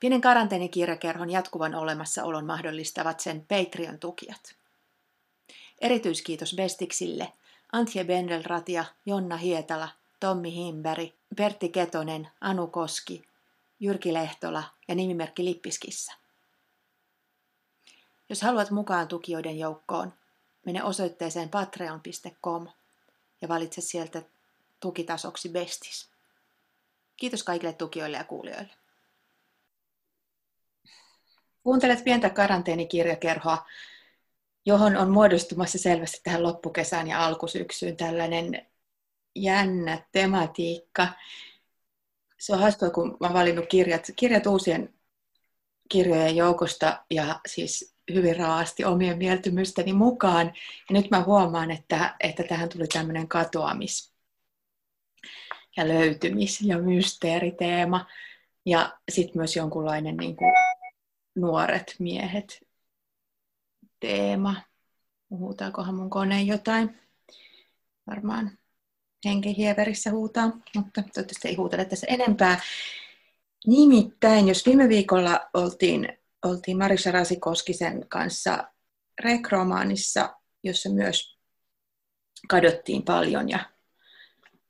Pienen karanteenikirjakerhon jatkuvan olemassaolon mahdollistavat sen Patreon-tukijat. Erityiskiitos Bestiksille, Antje Bendelratia, Jonna Hietala, Tommi Himberg, Pertti Ketonen, Anu Koski, Jyrki Lehtola ja nimimerkki Lippiskissa. Jos haluat mukaan tukijoiden joukkoon, mene osoitteeseen patreon.com ja valitse sieltä tukitasoksi Bestis. Kiitos kaikille tukijoille ja kuulijoille. Kuuntelet pientä karanteenikirjakerhoa, johon on muodostumassa selvästi tähän loppukesään ja alkusyksyyn tällainen jännä tematiikka. Se on hauskaa, kun olen valinnut kirjat, kirjat uusien kirjojen joukosta ja siis hyvin raasti omien mieltymysteni mukaan. Ja nyt mä huomaan, että, että tähän tuli tämmöinen katoamis- ja löytymis- ja mysteeriteema. Ja sitten myös jonkunlainen niin kuin, nuoret miehet teema. Puhutaakohan mun kone jotain? Varmaan henkihieverissä huutaa, mutta toivottavasti ei huutele tässä enempää. Nimittäin, jos viime viikolla oltiin, oltiin Marisa Rasikoskisen kanssa rekromaanissa, jossa myös kadottiin paljon ja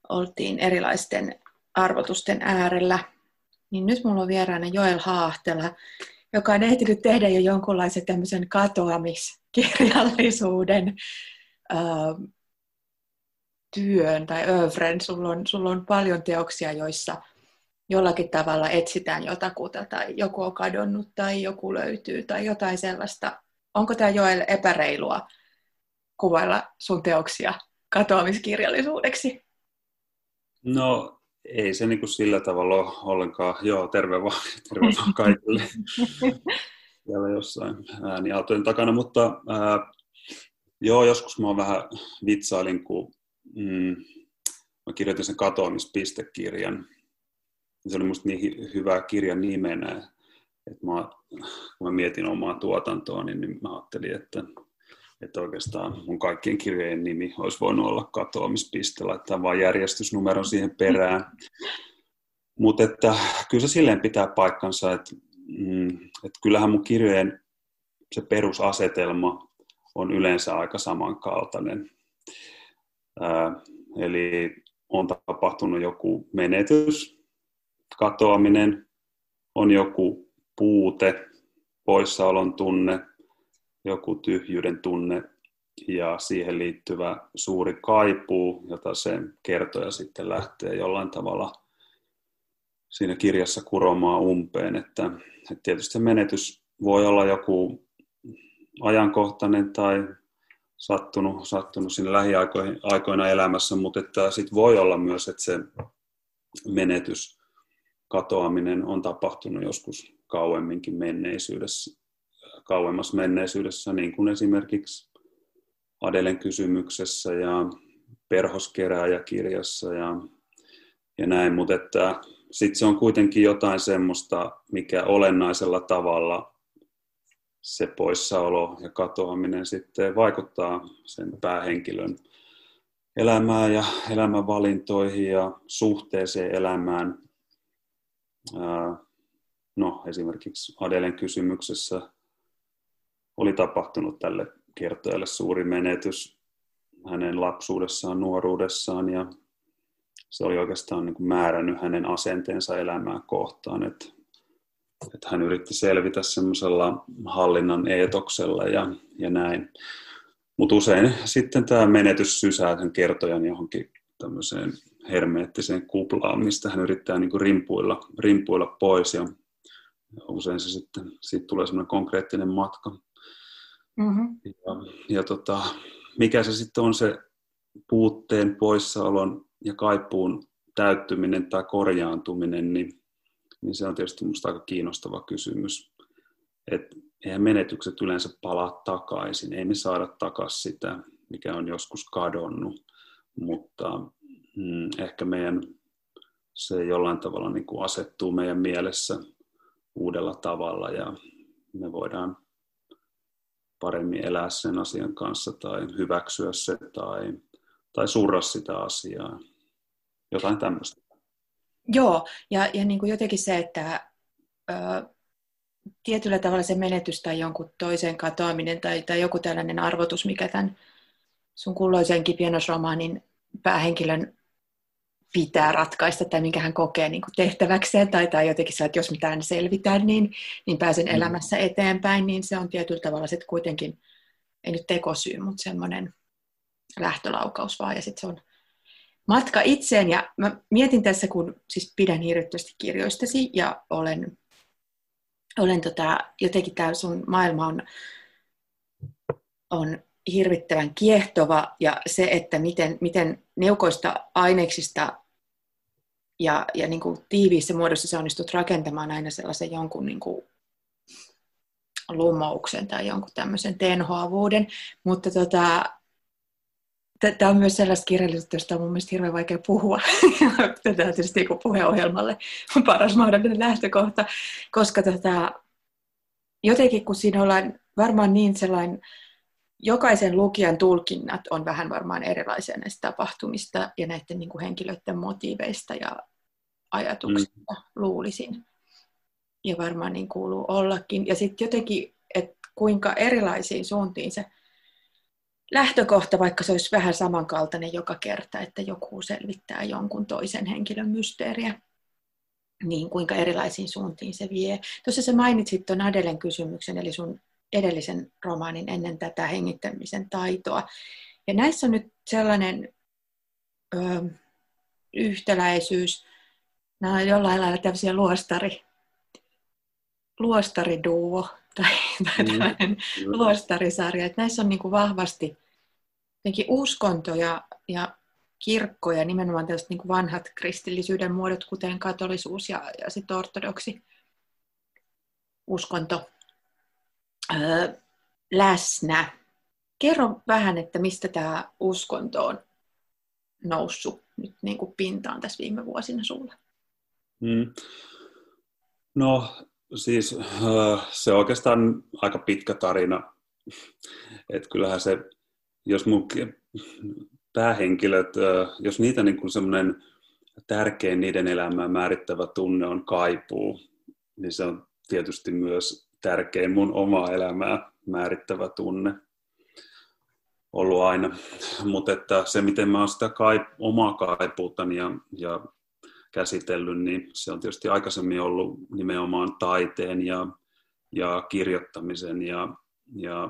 oltiin erilaisten arvotusten äärellä, niin nyt mulla on vieraana Joel Haahtela, joka on ehtinyt tehdä jo jonkunlaisen tämmöisen katoamiskirjallisuuden työn tai övren. Sulla on, sulla on paljon teoksia, joissa jollakin tavalla etsitään jotakuta tai joku on kadonnut tai joku löytyy tai jotain sellaista. Onko tämä Joel epäreilua kuvailla sun teoksia katoamiskirjallisuudeksi? No ei se niin kuin sillä tavalla ole ollenkaan. Joo, terve vaan, terve vaan kaikille. Siellä jossain ääniaaltojen takana, mutta ää, joo, joskus mä vähän vitsailin, kun mm, mä kirjoitin sen katoamispistekirjan. Se oli musta niin hyvä kirjan nimenä, että mä, kun mä mietin omaa tuotantoa, niin, niin mä ajattelin, että, että oikeastaan mun kaikkien kirjojen nimi olisi voinut olla katoamispiste, laittaa vaan järjestysnumeron siihen perään. Mutta että kyllä se silleen pitää paikkansa, että, mm, että kyllähän mun kirjojen se perusasetelma on yleensä aika samankaltainen. Ää, eli on tapahtunut joku menetys, katoaminen, on joku puute, poissaolon tunne, joku tyhjyyden tunne ja siihen liittyvä suuri kaipuu, jota se kertoja sitten lähtee jollain tavalla siinä kirjassa kuromaan umpeen. Että, että tietysti se menetys voi olla joku ajankohtainen tai sattunut, sattunut sinne lähiaikoina elämässä, mutta että sit voi olla myös, että se menetys, katoaminen on tapahtunut joskus kauemminkin menneisyydessä, kauemmassa menneisyydessä, niin kuin esimerkiksi Adelen kysymyksessä ja perhoskerääjäkirjassa ja, ja näin, mutta että sitten se on kuitenkin jotain semmoista, mikä olennaisella tavalla se poissaolo ja katoaminen sitten vaikuttaa sen päähenkilön elämään ja elämänvalintoihin ja suhteeseen elämään. No, esimerkiksi Adelen kysymyksessä oli tapahtunut tälle kertojalle suuri menetys hänen lapsuudessaan, nuoruudessaan ja se oli oikeastaan niin kuin määrännyt hänen asenteensa elämään kohtaan. Että että hän yritti selvitä semmoisella hallinnan eetoksella ja, ja näin. Mutta usein sitten tämä menetys sysää sen kertojan johonkin tämmöiseen hermeettiseen kuplaan, mistä hän yrittää niin kuin rimpuilla, rimpuilla pois ja usein se sitten, siitä tulee semmoinen konkreettinen matka. Mm-hmm. Ja, ja tota, mikä se sitten on se puutteen, poissaolon ja kaipuun täyttyminen tai korjaantuminen, niin niin se on tietysti minusta aika kiinnostava kysymys. Että eihän menetykset yleensä palaa takaisin, ei me saada takaisin sitä, mikä on joskus kadonnut, mutta mm, ehkä meidän se jollain tavalla niin kuin asettuu meidän mielessä uudella tavalla ja me voidaan paremmin elää sen asian kanssa tai hyväksyä se tai, tai surra sitä asiaa. Jotain tämmöistä. Joo, ja, ja niin kuin jotenkin se, että ö, tietyllä tavalla se menetys tai jonkun toisen katoaminen tai, tai joku tällainen arvotus, mikä tämän sun kulloisenkin pienosromaanin päähenkilön pitää ratkaista tai minkä hän kokee niin tehtäväkseen tai, tai jotenkin se, että jos mitään selvitään, niin, niin pääsen mm. elämässä eteenpäin, niin se on tietyllä tavalla sitten kuitenkin, ei nyt tekosyy, mutta semmoinen lähtölaukaus vaan ja sitten se on matka itseen ja mä mietin tässä, kun siis pidän hirvittävästi kirjoistasi ja olen, olen tota, jotenkin tämä sun maailma on, on hirvittävän kiehtova ja se, että miten, miten neukoista aineksista ja, ja niin kuin tiiviissä muodossa se onnistut rakentamaan aina sellaisen jonkun niin kuin lumouksen tai jonkun tämmöisen tenhoavuuden. Mutta tota, tämä on myös sellaista kirjallisuutta, josta on mun mielestä hirveän vaikea puhua. Tätä on tietysti niin puheohjelmalle on paras mahdollinen lähtökohta, koska tota, jotenkin kun siinä ollaan varmaan niin sellainen jokaisen lukijan tulkinnat on vähän varmaan erilaisia näistä tapahtumista ja näiden niin kuin henkilöiden motiiveista ja ajatuksista, mm. luulisin. Ja varmaan niin kuuluu ollakin. Ja sitten jotenkin, että kuinka erilaisiin suuntiin se lähtökohta, vaikka se olisi vähän samankaltainen joka kerta, että joku selvittää jonkun toisen henkilön mysteeriä, niin kuinka erilaisiin suuntiin se vie. Tuossa sä mainitsit tuon Adelen kysymyksen, eli sun edellisen romaanin ennen tätä hengittämisen taitoa. Ja näissä on nyt sellainen ö, yhtäläisyys, nämä on jollain lailla tämmöisiä luostari, luostariduo tai, tai mm. tällainen mm. luostarisarja. Että näissä on niin kuin vahvasti uskonto ja, ja kirkko ja nimenomaan tällaiset niin kuin vanhat kristillisyyden muodot, kuten katolisuus ja, ja sitten ortodoksi uskonto läsnä. Kerro vähän, että mistä tämä uskonto on noussut nyt niin kuin pintaan tässä viime vuosina sulla? Mm. No siis se on oikeastaan aika pitkä tarina. Että kyllähän se, jos mun päähenkilöt, jos niitä niin kuin semmoinen tärkein niiden elämää määrittävä tunne on kaipuu, niin se on tietysti myös tärkein mun omaa elämää määrittävä tunne ollut aina. Mutta että se, miten mä oon sitä kaip- omaa kaipuutani ja, ja käsitellyt, niin se on tietysti aikaisemmin ollut nimenomaan taiteen ja, ja kirjoittamisen ja, ja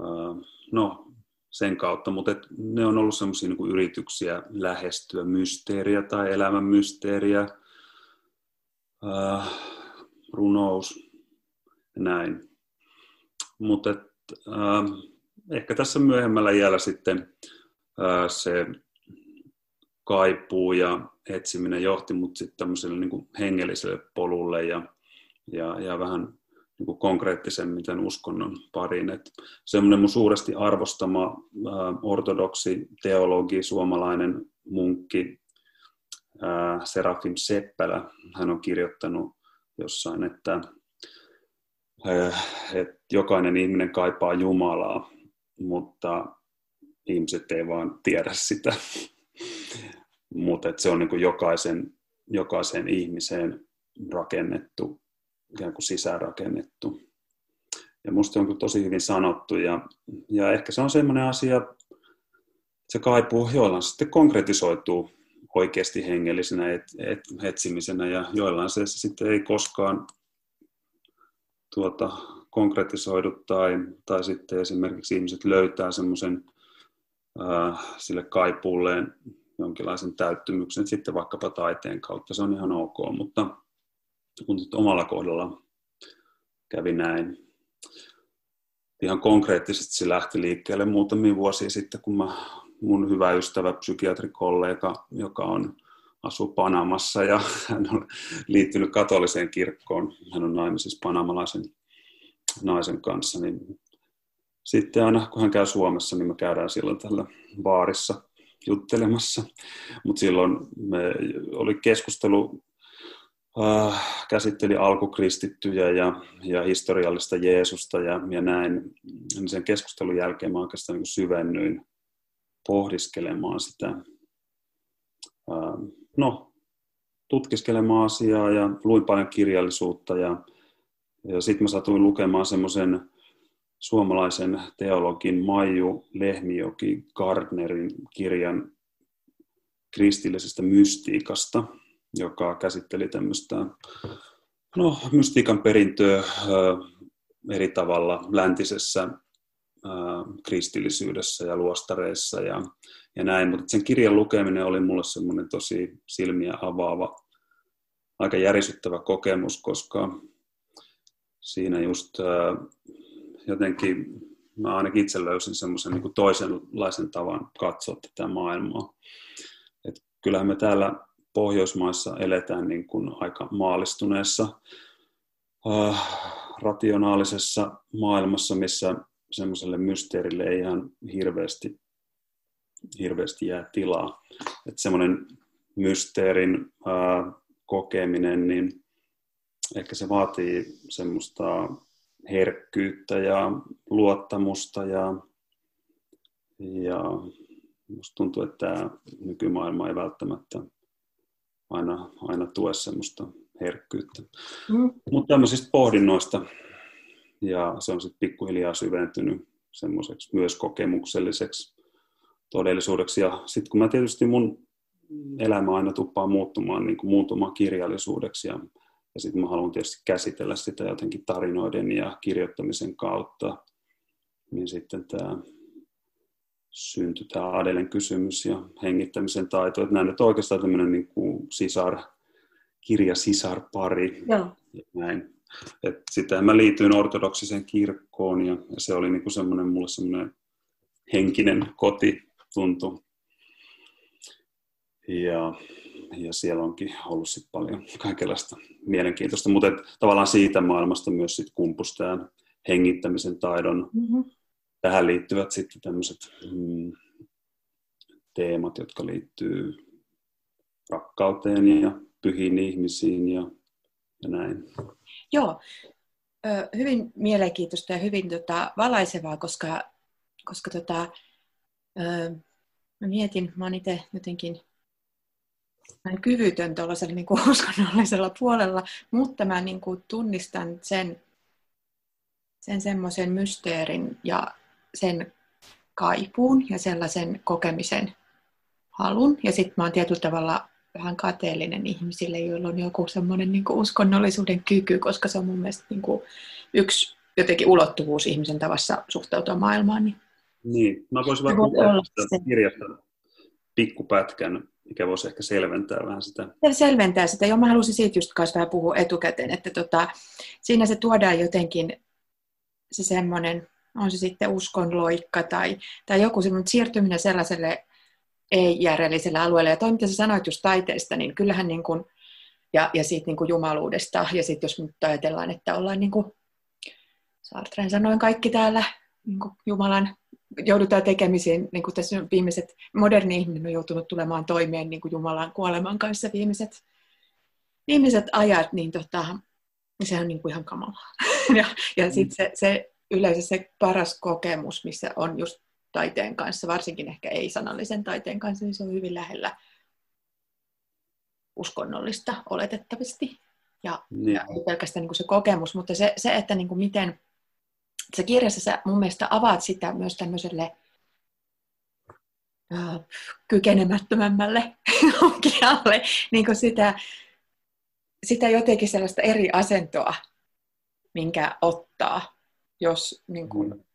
äh, no, sen kautta, mutta et ne on ollut sellaisia niin yrityksiä lähestyä mysteeriä tai elämän mysteeriä. Äh, runous ja näin. Mutta äh, ehkä tässä myöhemmällä iällä sitten äh, se kaipuu ja etsiminen johti mut sitten tämmöiselle niin hengelliselle polulle ja, ja, ja vähän niin kuin konkreettisemmin tämän uskonnon pariin. Et semmoinen mun suuresti arvostama äh, ortodoksi teologi, suomalainen munkki äh, Serafim Seppälä, hän on kirjoittanut jossain, että, että jokainen ihminen kaipaa Jumalaa, mutta ihmiset ei vaan tiedä sitä. mutta se on niin kuin jokaisen, jokaisen ihmiseen rakennettu, ikään kuin sisäänrakennettu. Ja musta on tosi hyvin sanottu ja, ja ehkä se on sellainen asia, se kaipuu joillain sitten konkretisoituu oikeasti hengellisenä et, et, etsimisenä ja joillain se sitten ei koskaan tuota, konkretisoidu tai, tai sitten esimerkiksi ihmiset löytää semmoisen sille kaipuulleen jonkinlaisen täyttymyksen sitten vaikkapa taiteen kautta, se on ihan ok, mutta kun nyt omalla kohdalla kävi näin. Ihan konkreettisesti se lähti liikkeelle muutamia vuosia sitten, kun mä mun hyvä ystävä, psykiatrikollega, joka on asuu Panamassa ja hän on liittynyt katoliseen kirkkoon. Hän on naimisissa panamalaisen naisen kanssa. Niin sitten aina kun hän käy Suomessa, niin me käydään silloin tällä baarissa juttelemassa. Mutta silloin me oli keskustelu, äh, käsitteli alkukristittyjä ja, ja historiallista Jeesusta ja, ja näin. Niin sen keskustelun jälkeen mä oikeastaan niin syvennyin pohdiskelemaan sitä, no, tutkiskelemaan asiaa ja luin paljon kirjallisuutta ja, ja sitten mä satuin lukemaan semmoisen suomalaisen teologin Maiju Lehmijoki Gardnerin kirjan kristillisestä mystiikasta, joka käsitteli tämmöistä no, mystiikan perintöä eri tavalla läntisessä kristillisyydessä ja luostareissa ja, ja näin, mutta sen kirjan lukeminen oli mulle semmoinen tosi silmiä avaava, aika järisyttävä kokemus, koska siinä just jotenkin mä ainakin itse löysin semmoisen niin toisenlaisen tavan katsoa tätä maailmaa. Et kyllähän me täällä Pohjoismaissa eletään niin kuin aika maalistuneessa, äh, rationaalisessa maailmassa, missä semmoiselle mysteerille ei ihan hirveästi, hirveästi jää tilaa. Että semmoinen mysteerin ää, kokeminen, niin ehkä se vaatii semmoista herkkyyttä ja luottamusta ja, ja musta tuntuu, että tämä nykymaailma ei välttämättä aina, aina tue semmoista herkkyyttä. Mm. Mutta tämmöisistä pohdinnoista ja se on sitten pikkuhiljaa syventynyt semmoiseksi myös kokemukselliseksi todellisuudeksi. Ja sitten kun mä tietysti mun elämä aina tuppaa muuttumaan, niin kuin muuttumaan kirjallisuudeksi ja, ja sitten mä haluan tietysti käsitellä sitä jotenkin tarinoiden ja kirjoittamisen kautta, niin sitten tämä syntyi tämä Adelen kysymys ja hengittämisen taito. Että nämä nyt oikeastaan tämmöinen niin kuin sisar, kirja-sisar-pari. Joo. Ja näin. Sitten mä liityin ortodoksiseen kirkkoon ja, ja se oli niinku semmoinen mulle semmoinen henkinen koti tuntui. Ja, ja siellä onkin ollut sit paljon kaikenlaista mielenkiintoista, mutta tavallaan siitä maailmasta myös sit kumpus tämän hengittämisen taidon. Mm-hmm. Tähän liittyvät sitten tämmöiset mm, teemat, jotka liittyy rakkauteen ja pyhiin ihmisiin ja, ja näin. Joo, hyvin mielenkiintoista ja hyvin tota, valaisevaa, koska, koska tota, mä mietin, mä oon itse jotenkin mä kyvytön tuollaisella niin kuin uskonnollisella puolella, mutta mä niin kuin tunnistan sen, sen semmoisen mysteerin ja sen kaipuun ja sellaisen kokemisen halun. Ja sitten mä oon tietyllä tavalla vähän kateellinen ihmisille, joilla on joku semmoinen niin uskonnollisuuden kyky, koska se on mun mielestä niin kuin yksi jotenkin ulottuvuus ihmisen tavassa suhtautua maailmaan. Niin, niin. mä voisin vaikka lukea kirjasta pikkupätkän, mikä voisi ehkä selventää vähän sitä. Se selventää sitä. Joo, mä halusin siitä just kanssa vähän puhua etukäteen, että tota, siinä se tuodaan jotenkin se semmoinen, on se sitten uskonloikka tai, tai joku semmoinen siirtyminen sellaiselle ei-järjellisellä alueella. Ja toi, mitä sä sanoit just taiteesta, niin kyllähän niin kuin, ja, ja siitä niin kuin jumaluudesta, ja sitten jos nyt ajatellaan, että ollaan niin kuin Sartren sanoin kaikki täällä niin kuin Jumalan joudutaan tekemisiin, niin kuin tässä viimeiset, moderni ihminen on joutunut tulemaan toimeen niin kuin Jumalan kuoleman kanssa viimeiset, viimeiset ajat, niin tota, se on niin kuin ihan kamalaa. ja ja sitten se, se yleensä se paras kokemus, missä on just taiteen kanssa, varsinkin ehkä ei-sanallisen taiteen kanssa, niin se on hyvin lähellä uskonnollista oletettavasti. Ja, niin. ja ei pelkästään niin kuin se kokemus, mutta se, se että niin kuin miten se kirjassa sä mun mielestä avaat sitä myös tämmöiselle äh, kykenemättömämmälle lukijalle, niin kuin sitä, sitä jotenkin sellaista eri asentoa, minkä ottaa, jos niin kuin, mm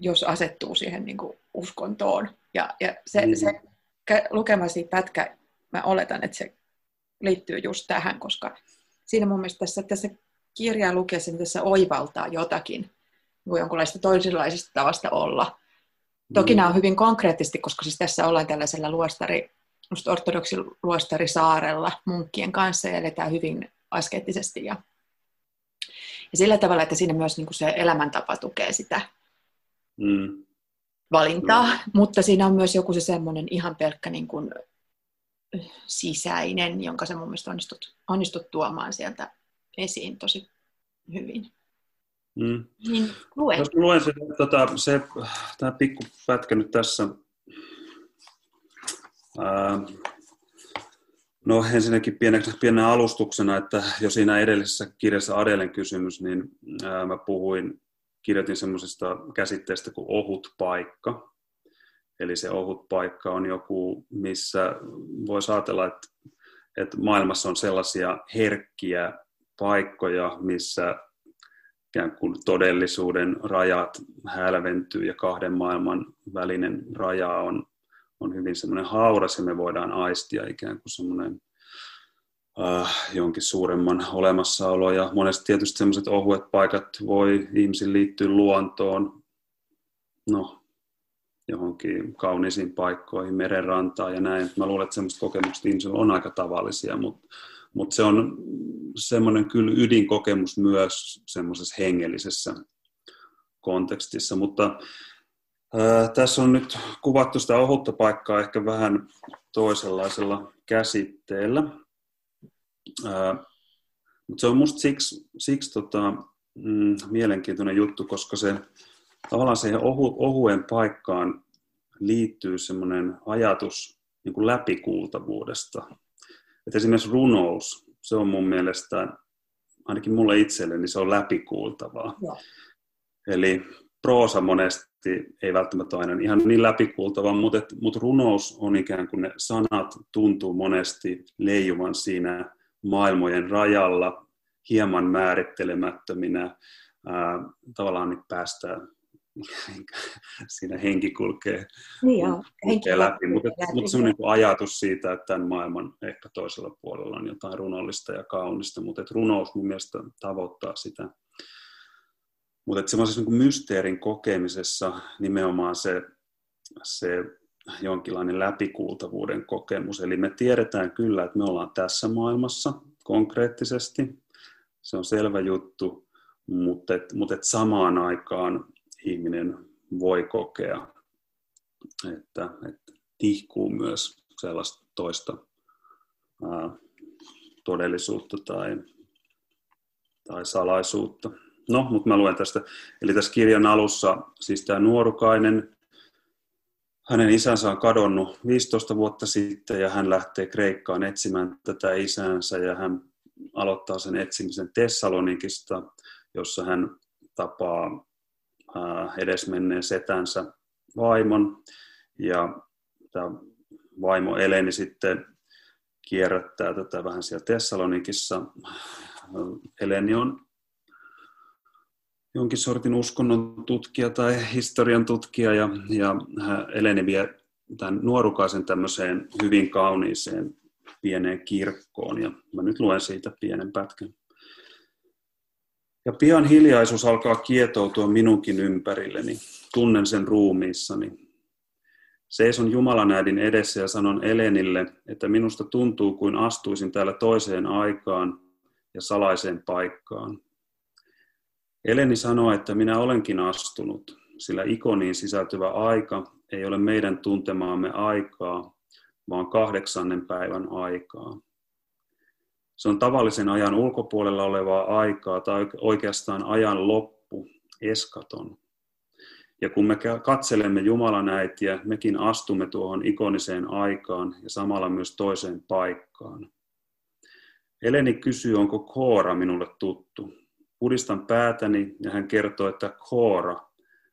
jos asettuu siihen niin kuin uskontoon. Ja, ja se, mm. se lukemasi pätkä, mä oletan, että se liittyy just tähän, koska siinä mun mielestä tässä, tässä kirjaa lukiessa niin tässä oivaltaa jotakin, niin jonkunlaista toisenlaisesta tavasta olla. Toki mm. nämä on hyvin konkreettisesti, koska siis tässä ollaan tällaisella luostari, ortodoksi luostarisaarella munkkien kanssa ja eletään hyvin askeettisesti ja, ja sillä tavalla, että siinä myös niin kuin se elämäntapa tukee sitä mm. valintaa, mm. mutta siinä on myös joku se semmoinen ihan pelkkä niin kuin sisäinen, jonka sä mun mielestä onnistut, onnistut tuomaan sieltä esiin tosi hyvin. Mm. Niin, lue. Jos luen se, tota, se tämä pikku pätkä nyt tässä. Ää, No ensinnäkin pienen, pienen alustuksena, että jo siinä edellisessä kirjassa Adelen kysymys, niin ää, mä puhuin, kirjoitin semmoisesta käsitteestä kuin ohut paikka. Eli se ohut paikka on joku, missä voi ajatella, että, että maailmassa on sellaisia herkkiä paikkoja, missä ikään kuin todellisuuden rajat hälventyy ja kahden maailman välinen raja on, on hyvin semmoinen hauras ja me voidaan aistia ikään kuin semmoinen äh, jonkin suuremman olemassaolo. Ja monesti tietysti semmoiset ohuet paikat voi ihmisiin liittyä luontoon, no, johonkin kauniisiin paikkoihin, merenrantaan ja näin. Mä luulen, että semmoiset kokemukset ihmisillä on aika tavallisia, mutta mutta se on semmoinen kyllä ydinkokemus myös semmoisessa hengellisessä kontekstissa. Mutta ää, tässä on nyt kuvattu sitä ohutta paikkaa ehkä vähän toisenlaisella käsitteellä. Ää, mutta se on musta siksi, siksi tota, mm, mielenkiintoinen juttu, koska se tavallaan siihen ohu, ohuen paikkaan liittyy semmoinen ajatus niin kuin läpikuultavuudesta että esimerkiksi runous, se on mun mielestä, ainakin mulle itselleni, niin se on läpikuultavaa. Ja. Eli proosa monesti ei välttämättä aina ihan niin läpikuultava, mutta, et, mutta runous on ikään kuin ne sanat tuntuu monesti leijuvan siinä maailmojen rajalla, hieman määrittelemättöminä, ää, tavallaan niin päästään siinä henki kulkee, niin joo, henki kulkee läpi. Mutta mut se on niin ajatus siitä, että tämän maailman ehkä toisella puolella on jotain runollista ja kaunista, mutta että runous mun mielestä tavoittaa sitä. Mutta semmoisessa niin mysteerin kokemisessa nimenomaan se, se jonkinlainen läpikuultavuuden kokemus. Eli me tiedetään kyllä, että me ollaan tässä maailmassa konkreettisesti. Se on selvä juttu, mutta, et, mutta et samaan aikaan ihminen voi kokea, että, että tihkuu myös sellaista toista ää, todellisuutta tai, tai salaisuutta. No, mutta mä luen tästä. Eli tässä kirjan alussa siis tämä nuorukainen, hänen isänsä on kadonnut 15 vuotta sitten ja hän lähtee Kreikkaan etsimään tätä isäänsä ja hän aloittaa sen etsimisen Tessalonikista, jossa hän tapaa edesmenneen setänsä vaimon. Ja tämä vaimo Eleni sitten kierrättää tätä vähän siellä Tessalonikissa. Eleni on jonkin sortin uskonnon tutkija tai historian tutkija ja, ja Eleni vie tämän nuorukaisen tämmöiseen hyvin kauniiseen pieneen kirkkoon ja mä nyt luen siitä pienen pätkän. Ja pian hiljaisuus alkaa kietoutua minunkin ympärilleni. Tunnen sen ruumiissani. Seison Jumalan äidin edessä ja sanon Elenille, että minusta tuntuu kuin astuisin täällä toiseen aikaan ja salaiseen paikkaan. Eleni sanoo, että minä olenkin astunut, sillä ikoniin sisältyvä aika ei ole meidän tuntemaamme aikaa, vaan kahdeksannen päivän aikaa. Se on tavallisen ajan ulkopuolella olevaa aikaa tai oikeastaan ajan loppu, eskaton. Ja kun me katselemme Jumalan äitiä, mekin astumme tuohon ikoniseen aikaan ja samalla myös toiseen paikkaan. Eleni kysyy, onko Koora minulle tuttu. Pudistan päätäni ja hän kertoo, että Koora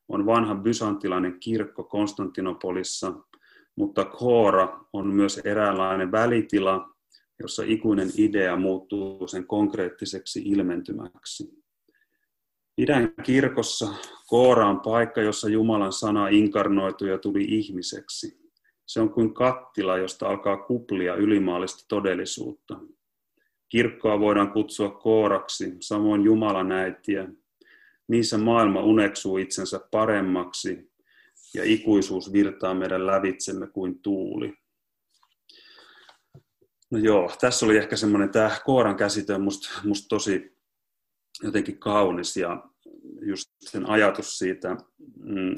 on vanha bysantilainen kirkko Konstantinopolissa, mutta Koora on myös eräänlainen välitila jossa ikuinen idea muuttuu sen konkreettiseksi ilmentymäksi. Idän kirkossa Koora on paikka, jossa Jumalan sana inkarnoitui ja tuli ihmiseksi. Se on kuin kattila, josta alkaa kuplia ylimaallista todellisuutta. Kirkkoa voidaan kutsua kooraksi, samoin Jumalan äitiä. Niissä maailma uneksuu itsensä paremmaksi ja ikuisuus virtaa meidän lävitsemme kuin tuuli. No joo, tässä oli ehkä semmoinen, tämä kooran käsite on musta, musta tosi jotenkin kaunis ja just sen ajatus siitä, mm,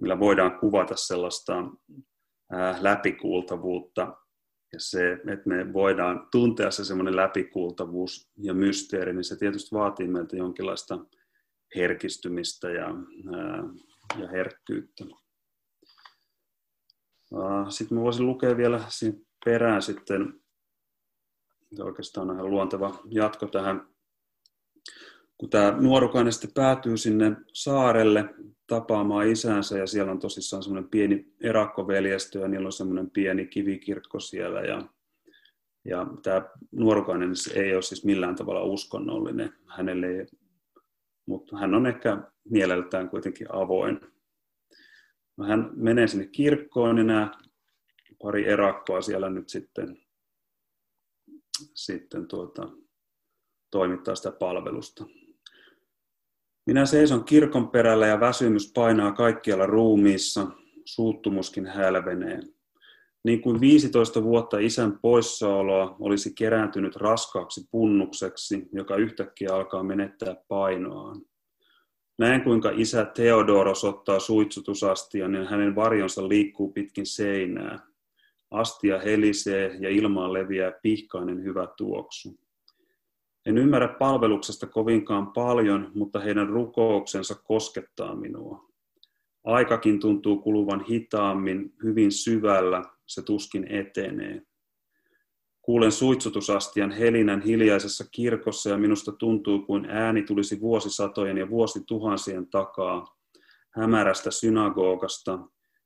millä voidaan kuvata sellaista läpikuultavuutta ja se, että me voidaan tuntea se semmoinen läpikuultavuus ja mysteeri, niin se tietysti vaatii meiltä jonkinlaista herkistymistä ja, ja herkkyyttä. Sitten mä voisin lukea vielä perään sitten oikeastaan on ihan luonteva jatko tähän. Kun tämä nuorukainen sitten päätyy sinne saarelle tapaamaan isänsä ja siellä on tosissaan semmoinen pieni erakkoveljestö ja niillä on semmoinen pieni kivikirkko siellä ja ja tämä nuorukainen ei ole siis millään tavalla uskonnollinen. Hänelle mutta hän on ehkä mieleltään kuitenkin avoin. No hän menee sinne kirkkoon ja nämä pari erakkoa siellä nyt sitten, sitten tuota, toimittaa sitä palvelusta. Minä seison kirkon perällä ja väsymys painaa kaikkialla ruumiissa, suuttumuskin hälvenee. Niin kuin 15 vuotta isän poissaoloa olisi kerääntynyt raskaaksi punnukseksi, joka yhtäkkiä alkaa menettää painoaan. Näen kuinka isä Theodoros ottaa suitsutusastian ja hänen varjonsa liikkuu pitkin seinää. Astia helisee ja ilmaan leviää pihkainen hyvä tuoksu. En ymmärrä palveluksesta kovinkaan paljon, mutta heidän rukouksensa koskettaa minua. Aikakin tuntuu kuluvan hitaammin, hyvin syvällä, se tuskin etenee. Kuulen suitsutusastian helinän hiljaisessa kirkossa ja minusta tuntuu kuin ääni tulisi vuosisatojen ja vuosituhansien takaa, hämärästä synagogasta,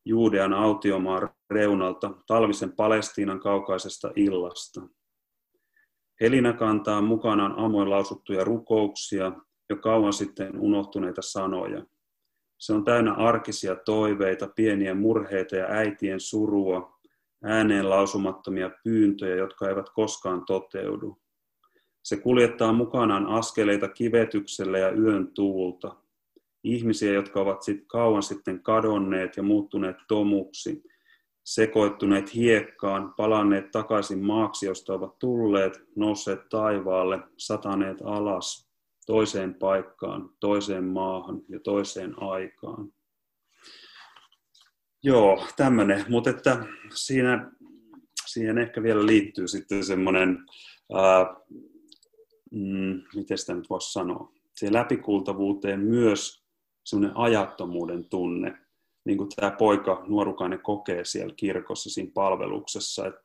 Juudean autiomaan reunalta, talvisen Palestiinan kaukaisesta illasta. Helinä kantaa mukanaan aamuin lausuttuja rukouksia, jo kauan sitten unohtuneita sanoja. Se on täynnä arkisia toiveita, pieniä murheita ja äitien surua, ääneen lausumattomia pyyntöjä, jotka eivät koskaan toteudu. Se kuljettaa mukanaan askeleita kivetyksellä ja yön tuulta. Ihmisiä, jotka ovat sit kauan sitten kadonneet ja muuttuneet tomuksi, sekoittuneet hiekkaan, palanneet takaisin maaksi, josta ovat tulleet, nousseet taivaalle, sataneet alas, toiseen paikkaan, toiseen maahan ja toiseen aikaan. Joo, tämmöinen, mutta että siinä, siihen ehkä vielä liittyy sitten semmoinen, mm, miten sitä nyt voisi sanoa, siihen läpikultavuuteen myös semmoinen ajattomuuden tunne, niin kuin tämä poika, nuorukainen kokee siellä kirkossa siinä palveluksessa, että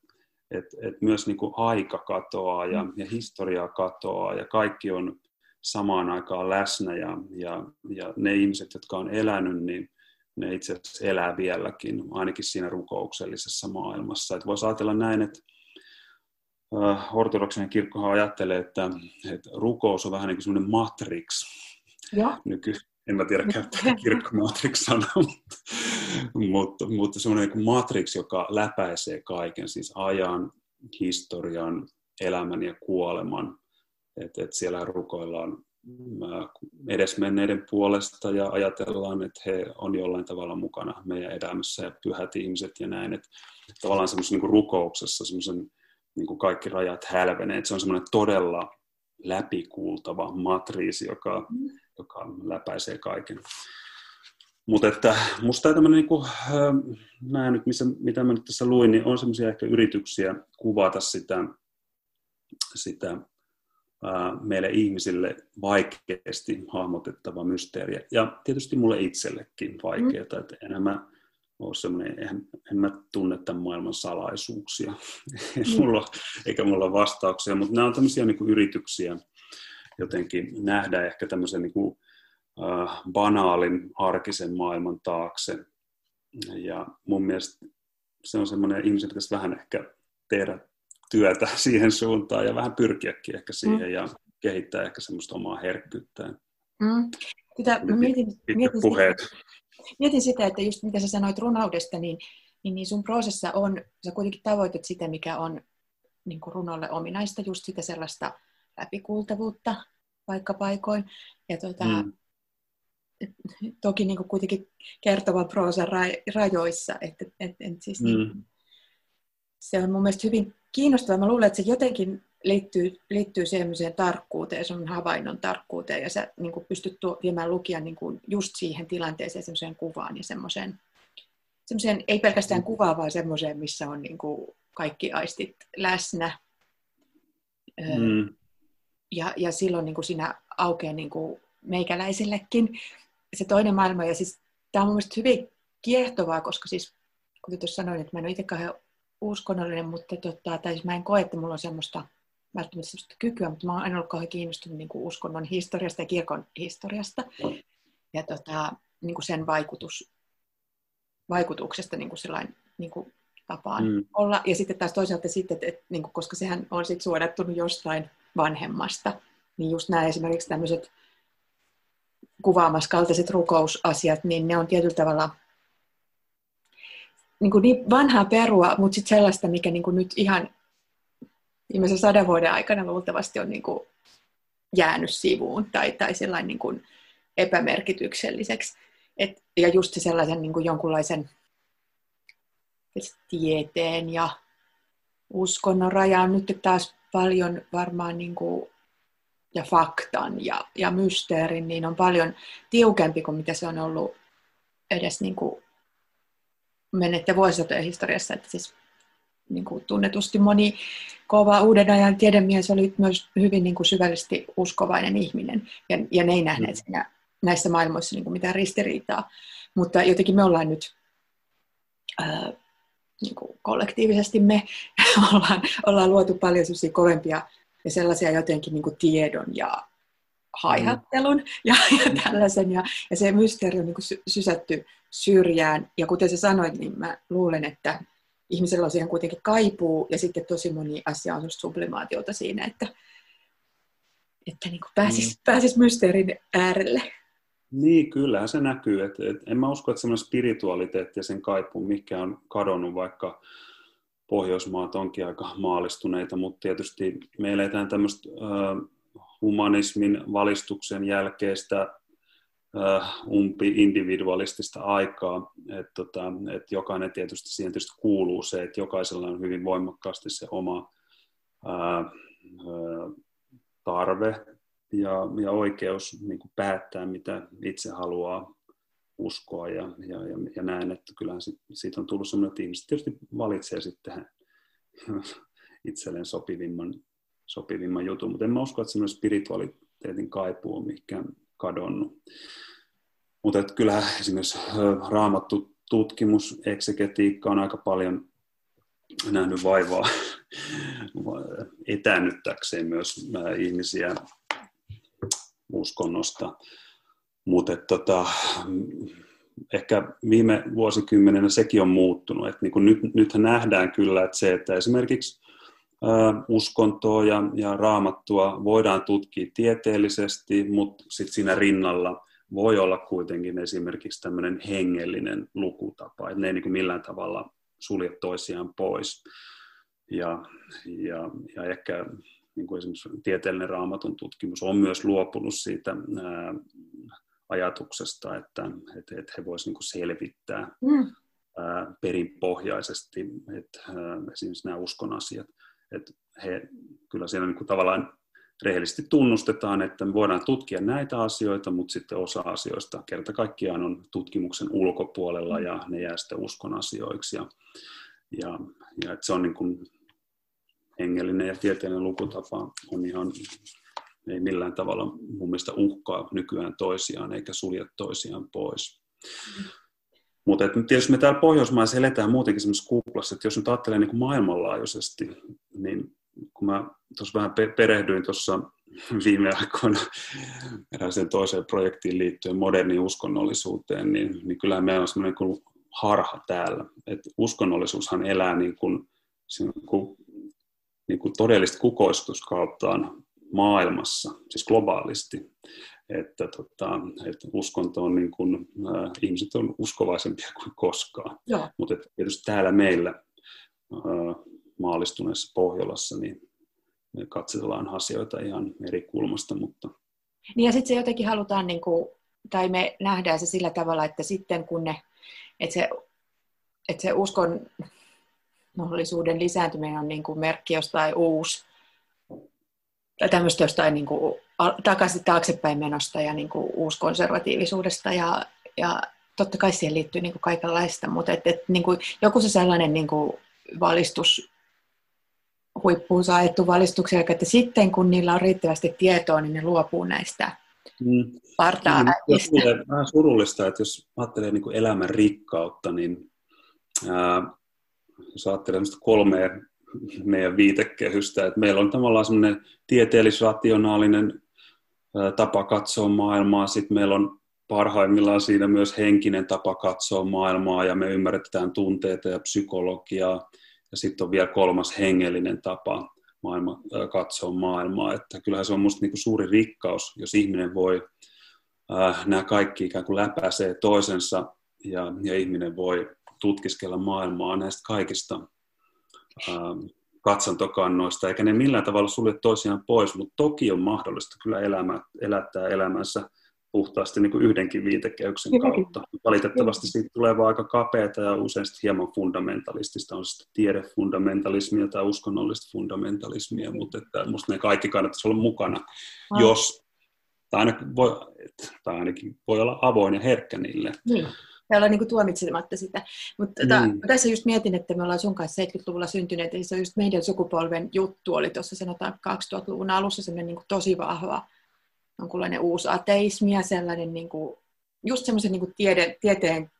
et, et myös niin kuin aika katoaa ja, ja historia katoaa ja kaikki on samaan aikaan läsnä ja, ja, ja ne ihmiset, jotka on elänyt, niin ne itse asiassa elää vieläkin, ainakin siinä rukouksellisessa maailmassa. Että voisi ajatella näin, että ortodoksinen kirkkohan ajattelee, että, että rukous on vähän niin kuin semmoinen matrix. Ja. Nyky, en mä tiedä käyttää kirkkomatrix sanaa, mutta, mutta, mutta semmoinen niin matrix, joka läpäisee kaiken, siis ajan, historian, elämän ja kuoleman. Että et siellä rukoillaan edesmenneiden puolesta ja ajatellaan, että he on jollain tavalla mukana meidän elämässä ja pyhät ihmiset ja näin. Että tavallaan semmoisessa niin rukouksessa semmoisen niin kuin kaikki rajat hälvenee. Että se on semmoinen todella läpikuultava matriisi, joka, joka läpäisee kaiken. Mutta että musta tämmöinen, niin kuin, nämä nyt, missä, mitä mä nyt tässä luin, niin on semmoisia ehkä yrityksiä kuvata sitä, sitä meille ihmisille vaikeasti hahmotettava mysteeri. Ja tietysti mulle itsellekin vaikeaa, mm. että enää mä ole semmoinen, en, en mä tunne tämän maailman salaisuuksia, mm. mulla, eikä mulla vastauksia, mutta nämä on tämmöisiä niin kuin yrityksiä jotenkin nähdä ehkä tämmöisen niin kuin, äh, banaalin arkisen maailman taakse. Ja mun mielestä se on semmoinen, ihmiset pitäisi vähän ehkä tehdä työtä siihen suuntaan ja vähän pyrkiäkin ehkä siihen mm. ja kehittää ehkä semmoista omaa herkkyyttään. Mm. Tätä, mä mietin, mietin, puheet. Sitä, mietin sitä, että just mitä sä sanoit runoudesta, niin, niin, niin sun prosessa on, sä kuitenkin tavoitat sitä, mikä on niin kuin runolle ominaista, just sitä sellaista läpikuultavuutta vaikka paikoin. Ja tuota, mm. toki niin kuin kuitenkin kertova proosa rajoissa. Että, et, et siis mm. niin, se on mun mielestä hyvin kiinnostavaa. Mä luulen, että se jotenkin liittyy, liittyy sellaiseen tarkkuuteen, sun havainnon tarkkuuteen, ja sä niin kuin pystyt tuo, viemään lukijan niin kuin just siihen tilanteeseen, semmoiseen kuvaan ja semmoiseen, semmoiseen ei pelkästään kuvaa, vaan semmoiseen, missä on niin kuin kaikki aistit läsnä. Mm. Ja, ja silloin niin kuin siinä aukeaa niin kuin meikäläisillekin se toinen maailma. Ja siis tämä on mun mielestä hyvin kiehtovaa, koska siis, kuten tuossa sanoin, että mä en ole itse uskonnollinen, mutta tota, tai siis mä en koe, että mulla on semmoista välttämättä sellaista kykyä, mutta mä oon aina ollut kauhean kiinnostunut niin kuin uskonnon historiasta ja kirkon historiasta. Ja tota, niin kuin sen vaikutus, vaikutuksesta niin kuin sellainen, niin kuin tapaan mm. olla. Ja sitten taas toisaalta sitten, että, että niin kuin, koska sehän on sitten suodattunut jostain vanhemmasta, niin just nämä esimerkiksi tämmöiset kaltaiset rukousasiat, niin ne on tietyllä tavalla niin, kuin niin vanhaa perua, mutta sitten sellaista, mikä niin kuin nyt ihan viimeisen sadan vuoden aikana luultavasti on niin kuin jäänyt sivuun tai, tai sellainen niin kuin epämerkitykselliseksi. Et, ja just se sellaisen niin kuin jonkunlaisen tieteen ja uskonnon raja on nyt taas paljon varmaan niin kuin, ja faktan ja, ja mysteerin, niin on paljon tiukempi kuin mitä se on ollut edes niin kuin menette vuosisatojen historiassa. Että siis niin kuin tunnetusti moni kova uuden ajan tiedemies oli myös hyvin niin kuin syvällisesti uskovainen ihminen, ja, ja ne ei nähneet mm. siinä, näissä maailmoissa niin kuin mitään ristiriitaa. Mutta jotenkin me ollaan nyt ää, niin kuin kollektiivisesti me ollaan, ollaan luotu paljon kovempia ja sellaisia jotenkin niin kuin tiedon ja haihattelun ja, ja tällaisen. Ja, ja se mysteeri on niin kuin sysätty syrjään. Ja kuten sä sanoit, niin mä luulen, että ihmisellä on siihen kuitenkin kaipuu, ja sitten tosi moni asia on sublimaatiota siinä, että, että niin pääsisi, mm. pääsis mysteerin äärelle. Niin, kyllä se näkyy. Et, et, en mä usko, että semmoinen spiritualiteetti ja sen kaipuu, mikä on kadonnut, vaikka Pohjoismaat onkin aika maalistuneita, mutta tietysti me eletään tämmöistä humanismin valistuksen jälkeistä umpi-individualistista aikaa, että tota, et jokainen tietysti, siihen tietysti kuuluu se, että jokaisella on hyvin voimakkaasti se oma ää, tarve ja, ja oikeus niin kuin päättää, mitä itse haluaa uskoa ja, ja, ja, ja näen, että kyllähän sit, siitä on tullut sellainen, että ihmiset tietysti valitsee sitten itselleen sopivimman, sopivimman jutun, mutta en mä usko, että semmoinen spiritualiteetin kaipuu on kadonnut. Mutta kyllähän esimerkiksi raamattu tutkimus, eksegetiikka on aika paljon nähnyt vaivaa etäännyttäkseen myös ihmisiä uskonnosta. Mutta tota, ehkä viime vuosikymmenenä sekin on muuttunut. Et niin nyt, nythän nähdään kyllä, että se, että esimerkiksi uskontoa ja, ja raamattua voidaan tutkia tieteellisesti, mutta sitten siinä rinnalla voi olla kuitenkin esimerkiksi tämmöinen hengellinen lukutapa, että ne ei niin millään tavalla sulje toisiaan pois. Ja, ja, ja ehkä niin kuin esimerkiksi tieteellinen raamatun tutkimus on myös luopunut siitä ää, ajatuksesta, että, että, että he voisivat niin selvittää mm. ää, perinpohjaisesti että, ää, esimerkiksi nämä uskon asiat. Että he kyllä siellä niin kuin tavallaan rehellisesti tunnustetaan, että me voidaan tutkia näitä asioita, mutta sitten osa asioista kerta kaikkiaan on tutkimuksen ulkopuolella ja ne jää sitten uskon asioiksi. Ja, ja, ja että se on niin kuin hengellinen ja tieteellinen lukutapa on ihan, ei millään tavalla mun mielestä uhkaa nykyään toisiaan eikä sulje toisiaan pois. Mutta tietysti me täällä Pohjoismaissa eletään muutenkin semmoisessa kuplassa, että jos nyt ajattelee niin kuin maailmanlaajuisesti, niin kun mä tuossa vähän perehdyin tuossa viime aikoina erääseen toiseen projektiin liittyen moderniin uskonnollisuuteen, niin, niin kyllähän meillä on semmoinen kuin harha täällä. että uskonnollisuushan elää niin kuin, niin kuin, niin kuin todellista kukoistuskauttaan maailmassa, siis globaalisti. Että, tota, että uskonto on niin kuin, äh, ihmiset on uskovaisempia kuin koskaan. Mutta tietysti täällä meillä äh, maalistuneessa Pohjolassa, niin me katsellaan asioita ihan eri kulmasta. Mutta... Niin ja sitten se jotenkin halutaan, niin kuin, tai me nähdään se sillä tavalla, että sitten kun ne, että se, että se uskon mahdollisuuden lisääntyminen on niin kuin merkki jostain uusi, tai tämmöistä jostain niin kuin, takaisin taaksepäin menosta ja niin kuin, uuskonservatiivisuudesta ja, ja totta kai siihen liittyy niin kuin kaikenlaista, mutta et, et, niin kuin, joku se sellainen niin kuin, valistus huippuun saettu valistuksia, että sitten kun niillä on riittävästi tietoa, niin ne luopuu näistä mm. partaa niin, vähän surullista, että jos ajattelee niin kuin elämän rikkautta, niin ää, jos ajattelee kolmea meidän viitekehystä. Et meillä on tavallaan semmoinen tieteellis-rationaalinen tapa katsoa maailmaa, sitten meillä on parhaimmillaan siinä myös henkinen tapa katsoa maailmaa ja me ymmärretään tunteita ja psykologiaa ja sitten on vielä kolmas hengellinen tapa maailma, katsoa maailmaa. Että kyllähän se on minusta niinku suuri rikkaus, jos ihminen voi äh, nämä kaikki ikään kuin läpäisee toisensa ja, ja ihminen voi tutkiskella maailmaa näistä kaikista äh, katsantokannoista, eikä ne millään tavalla sulje toisiaan pois, mutta toki on mahdollista kyllä elämä, elättää elämänsä puhtaasti niin kuin yhdenkin viitekehyksen kautta. Valitettavasti siitä tulee vaan aika kapeata ja usein hieman fundamentalistista, on sitten tiedefundamentalismia tai uskonnollista fundamentalismia, mutta että musta ne kaikki kannattaisi olla mukana, ah. jos, tai ainakin, voi, tai ainakin voi olla avoin ja herkkä niille. Niin ja olla niin tuomitsematta sitä. Mutta tota, mm. tässä just mietin, että me ollaan sun kanssa 70-luvulla syntyneet, ja se on just meidän sukupolven juttu oli tuossa sanotaan 2000-luvun alussa semmoinen niin tosi vahva jonkunlainen uusi ateismi ja sellainen niin kuin, just semmoisen niin tiede, tieteen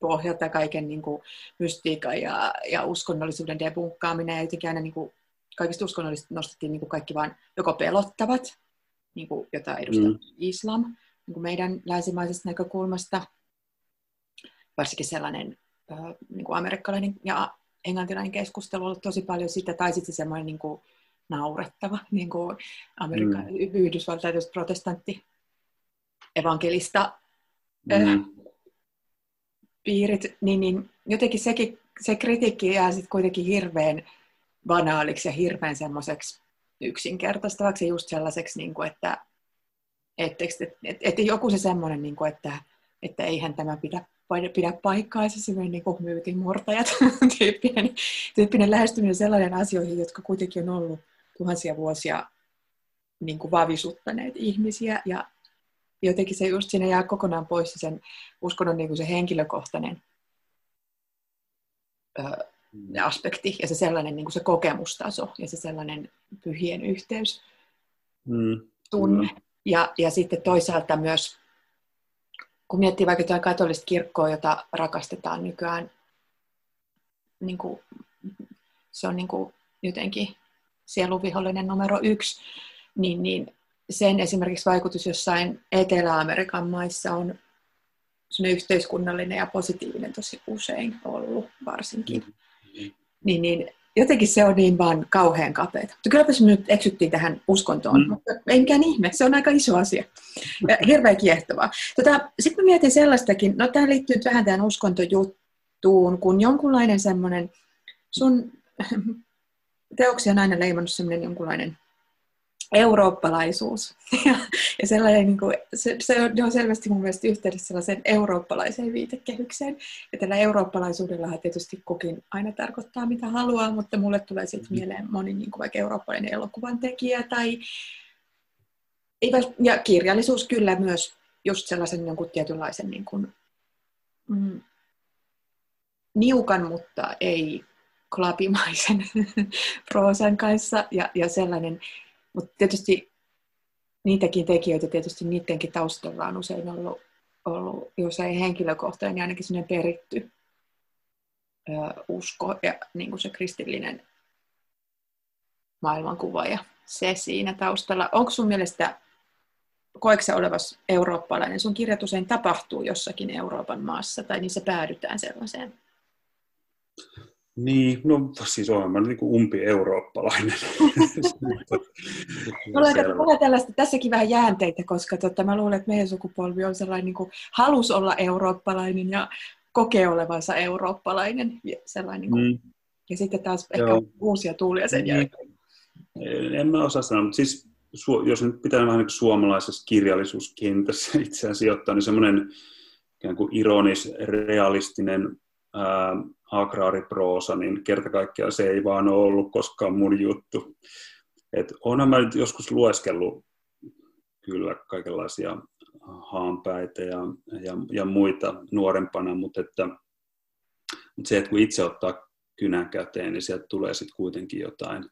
pohjalta kaiken niin kuin, mystiikan ja, ja uskonnollisuuden debunkkaaminen ja jotenkin aina niin kuin, kaikista uskonnollista nostettiin niin kuin kaikki vaan joko pelottavat, niin kuin, jota edustaa mm. islam niin kuin meidän länsimaisesta näkökulmasta, varsinkin sellainen äh, niin kuin amerikkalainen ja englantilainen keskustelu on ollut tosi paljon sitä, tai sitten semmoinen niin kuin, naurettava, niin kuin Amerikan, mm. Yhdysvaltain protestantti evankelista mm. piirit, niin, niin jotenkin sekin, se kritiikki jää sitten kuitenkin hirveän banaaliksi ja hirveän semmoiseksi yksinkertaistavaksi just sellaiseksi, niin kuin, että, että, että, että, että joku se semmoinen, niin kuin, että, että eihän tämä pidä, pidä paikkaansa, semmoinen niin kuin myytinmurtajat tyyppinen, tyyppinen lähestyminen sellainen asioihin, jotka kuitenkin on ollut tuhansia vuosia niin kuin vavisuttaneet ihmisiä ja jotenkin se just siinä jää kokonaan pois sen uskonnon niin kuin se henkilökohtainen ö, aspekti ja se sellainen niin kuin se kokemustaso ja se sellainen pyhien yhteys mm. tunne. Mm. Ja, ja sitten toisaalta myös, kun miettii vaikka tuota katolista kirkkoa, jota rakastetaan nykyään, niin kuin, se on niin kuin jotenkin sieluvihollinen numero yksi, niin, niin sen esimerkiksi vaikutus jossain Etelä-Amerikan maissa on yhteiskunnallinen ja positiivinen tosi usein ollut varsinkin. Mm-hmm. Niin, niin jotenkin se on niin vaan kauhean kapeeta. Mutta kylläpä me nyt eksyttiin tähän uskontoon, mm. mutta ei mikään ihme, se on aika iso asia. Ja hirveän kiehtovaa. Tota, Sitten mä mietin sellaistakin, no tämä liittyy vähän tähän uskontojuttuun, kun jonkunlainen semmoinen sun teoksia on aina leimannut semmoinen jonkunlainen eurooppalaisuus. Ja, ja sellainen, niin kuin, se, se on, on selvästi mun mielestä yhteydessä sellaiseen eurooppalaiseen viitekehykseen. Ja tällä eurooppalaisuudella tietysti kukin aina tarkoittaa mitä haluaa, mutta mulle tulee sitten mm-hmm. mieleen moni niin kuin vaikka eurooppalainen elokuvan tekijä tai ja kirjallisuus kyllä myös just sellaisen jonkun tietynlaisen niin kuin, mm, niukan, mutta ei klapimaisen proosan kanssa ja, ja sellainen, mutta tietysti niitäkin tekijöitä, tietysti niidenkin taustalla on usein ollut, ollut jos ei henkilökohtainen, niin ainakin sellainen peritty ö, usko ja niin kuin se kristillinen maailmankuva ja se siinä taustalla. Onko sun mielestä, koetko olevas eurooppalainen? Sun kirjat usein tapahtuu jossakin Euroopan maassa tai niissä päädytään sellaiseen niin, no siis olen mä niin umpi-eurooppalainen. Mulla on tällaista, tässäkin vähän jäänteitä, koska tota, mä luulen, että meidän sukupolvi on sellainen, niin kuin, halus olla eurooppalainen ja kokee olevansa eurooppalainen. Sellainen, niin kuin, mm. ja sitten taas ehkä Joo. uusia tuulia sen niin. jälkeen. En mä osaa sanoa, mutta siis jos nyt pitää vähän niin suomalaisessa kirjallisuuskentässä itseään sijoittaa, niin semmoinen ikään kuin ironis, realistinen ää, agraariproosa, niin kerta kaikkiaan se ei vaan ole ollut koskaan mun juttu. Et onhan mä nyt joskus lueskellut kyllä kaikenlaisia haanpäitä ja, ja, ja muita nuorempana, mutta, että, mutta se, että kun itse ottaa kynän käteen, niin sieltä tulee sitten kuitenkin jotain.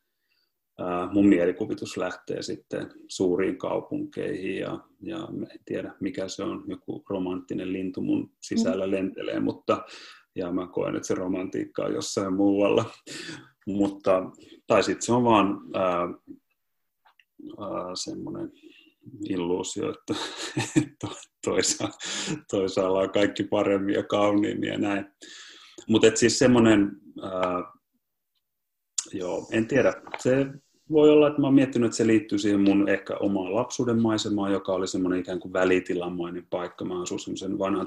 Ää, mun mielikuvitus lähtee sitten suuriin kaupunkeihin ja, ja en tiedä mikä se on, joku romanttinen lintu mun sisällä lentelee, mutta ja mä koen, että se romantiikka on jossain muualla. Mutta, tai sitten se on vaan semmoinen illuusio, että toisa, toisaalla on kaikki paremmin ja kauniimmin ja näin. Mutta siis semmoinen, joo, en tiedä, se voi olla, että mä oon miettinyt, että se liittyy siihen mun ehkä omaan lapsuuden maisemaan, joka oli semmoinen ikään kuin välitilamainen paikka. Mä asuin semmoisen vanhan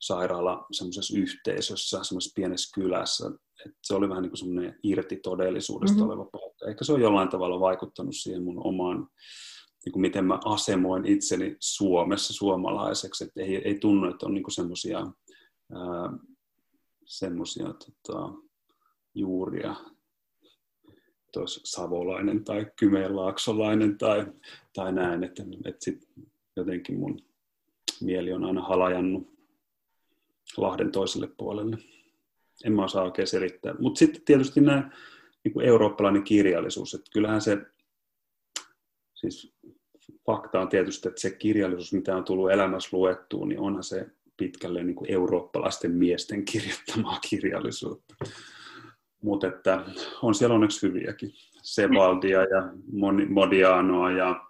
tuberkuloosisairaala semmoisessa yhteisössä, semmoisessa pienessä kylässä. Et se oli vähän niin kuin semmoinen irti todellisuudesta mm-hmm. oleva paikka. Ehkä se on jollain tavalla vaikuttanut siihen mun omaan, niin kuin miten mä asemoin itseni Suomessa suomalaiseksi. Että ei, ei tunnu, että on niin semmoisia semmoisia tota, juuria olisi savolainen tai kymenlaaksolainen tai, tai näin, että, että sit jotenkin mun mieli on aina halajannut Lahden toiselle puolelle. En mä osaa oikein selittää. Mutta sitten tietysti nämä niin kuin eurooppalainen kirjallisuus, että kyllähän se, siis fakta on tietysti, että se kirjallisuus, mitä on tullut elämässä luettua, niin onhan se pitkälle niin kuin eurooppalaisten miesten kirjoittamaa kirjallisuutta. Mutta että on siellä onneksi hyviäkin. Sebaldia ja Modianoa ja,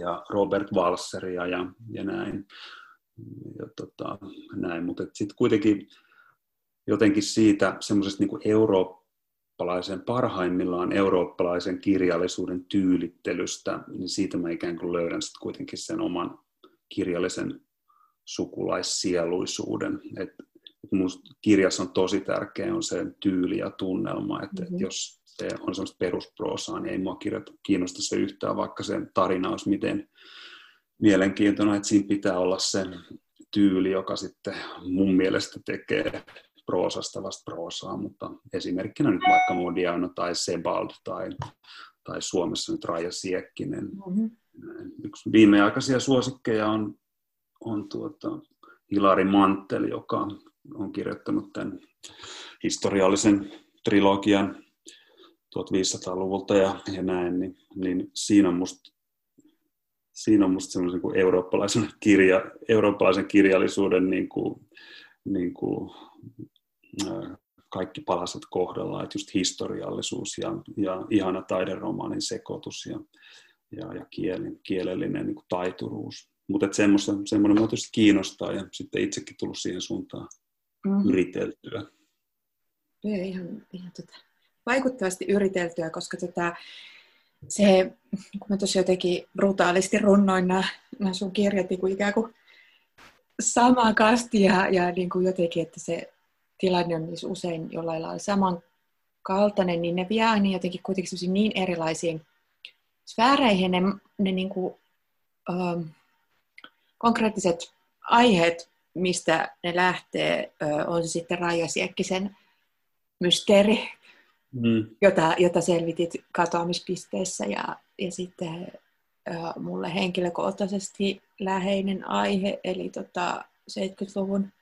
ja Robert Walseria ja, ja näin. Ja tota, näin. Mutta sitten kuitenkin jotenkin siitä semmoisesta niin eurooppalaisen, parhaimmillaan eurooppalaisen kirjallisuuden tyylittelystä, niin siitä mä ikään kuin löydän sitten kuitenkin sen oman kirjallisen sukulaiссieluisuuden. Et Minusta kirjassa on tosi tärkeä on se tyyli ja tunnelma, että mm-hmm. jos se on semmoista perusproosaa, niin ei mua kirjoita, kiinnosta se yhtään, vaikka sen tarina olisi miten mielenkiintoinen, että siinä pitää olla se tyyli, joka sitten mun mielestä tekee proosasta vasta proosaa, mutta esimerkkinä nyt vaikka Modiano tai Sebald tai, tai Suomessa nyt Raija Siekkinen. Mm-hmm. Yksi viimeaikaisia suosikkeja on, on tuota, Hilari Mantel, joka on kirjoittanut tämän historiallisen trilogian 1500-luvulta ja, ja näin, niin, niin siinä on musta siinä on musta semmoisen kuin eurooppalaisen, kirja, eurooppalaisen kirjallisuuden niin kuin, niin kuin, kaikki palaset kohdalla, että just historiallisuus ja, ja ihana taideromaanin sekoitus ja, ja, ja kielen, kielellinen niin kuin taituruus. Mutta semmoinen mua tietysti kiinnostaa ja sitten itsekin tullut siihen suuntaan mm. yriteltyä. Ihan, ihan tota, vaikuttavasti yriteltyä, koska tota, se, kun mä tosiaan jotenkin brutaalisti runnoin nämä, nämä sun kirjat niin kuin ikään kuin samaa kastia ja niin kuin jotenkin, että se tilanne on niin usein jollain lailla samankaltainen, niin ne vie niin jotenkin kuitenkin niin erilaisiin sfääreihin. Ne, ne niin kuin, ähm, konkreettiset aiheet mistä ne lähtee, on se sitten Raija Siekkisen mysteeri, mm. jota, jota selvitit katoamispisteessä ja, ja sitten mulle henkilökohtaisesti läheinen aihe, eli tota 70-luvun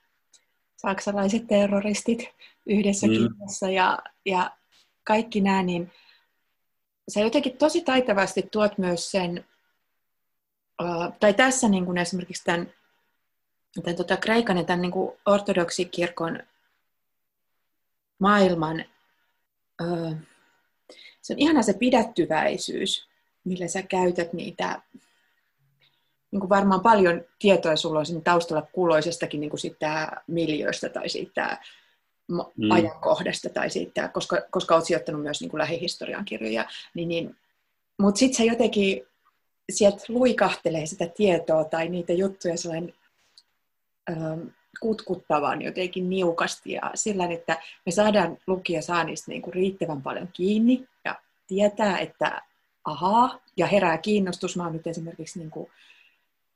saksalaiset terroristit yhdessä mm. Kiinassa ja, ja kaikki nämä, niin sä jotenkin tosi taitavasti tuot myös sen, tai tässä niin kuin esimerkiksi tämän tämän tota, Kreikan ja tämän niin kuin ortodoksikirkon maailman, öö, se on ihana se pidättyväisyys, millä sä käytät niitä, niin kuin varmaan paljon tietoa sulla on taustalla kuloisestakin niin kuin siitä miljöistä tai siitä mm. ajankohdasta tai siitä, koska, koska olet sijoittanut myös niin kuin lähihistorian kirjoja, niin, niin, mutta sitten se jotenkin sieltä luikahtelee sitä tietoa tai niitä juttuja sellainen kutkuttavan jotenkin niukasti ja sillä, että me saadaan lukija saa niistä niin kuin riittävän paljon kiinni ja tietää, että ahaa, ja herää kiinnostus. Mä oon nyt esimerkiksi niin kuin,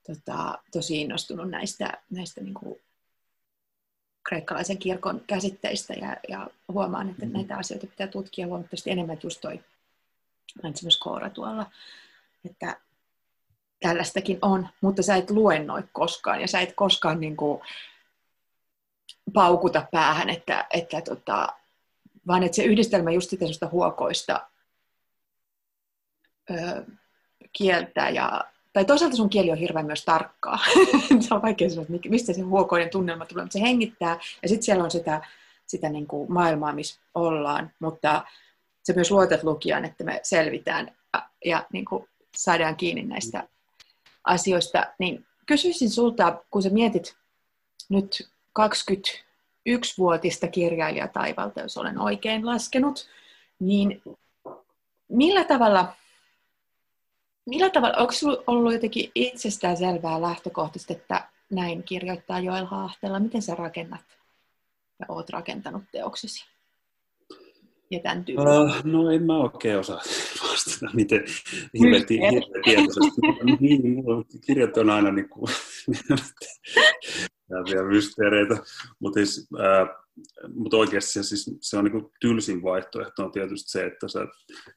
tota, tosi innostunut näistä, näistä niin kuin kreikkalaisen kirkon käsitteistä ja, ja huomaan, että mm-hmm. näitä asioita pitää tutkia huomattavasti enemmän, just toi tuolla, että tällaistakin on, mutta sä et luennoi koskaan ja sä et koskaan niin kuin paukuta päähän, että, että tota, vaan että se yhdistelmä just sitä huokoista ö, kieltä ja tai toisaalta sun kieli on hirveän myös tarkkaa. se on vaikea sanoa, että mistä se huokoinen tunnelma tulee, mutta se hengittää. Ja sitten siellä on sitä sitä niin kuin maailmaa, missä ollaan, mutta se myös luotat lukijan, että me selvitään ja niin kuin saadaan kiinni näistä asioista. Niin kysyisin sulta, kun sä mietit nyt 21-vuotista kirjailijataivalta, jos olen oikein laskenut, niin millä tavalla, millä tavalla onko sinulla ollut jotenkin itsestään selvää lähtökohtaisesti, että näin kirjoittaa Joel Haahtella? Miten sä rakennat ja oot rakentanut teoksesi? Ja tämän uh, no en mä oikein osaa vastata, miten hirveästi tietoisesti. niin, kirjat on aina niin kuin, mysteereitä, mutta siis, äh, mutta oikeasti se, siis, se on niin tylsin vaihtoehto on tietysti se, että se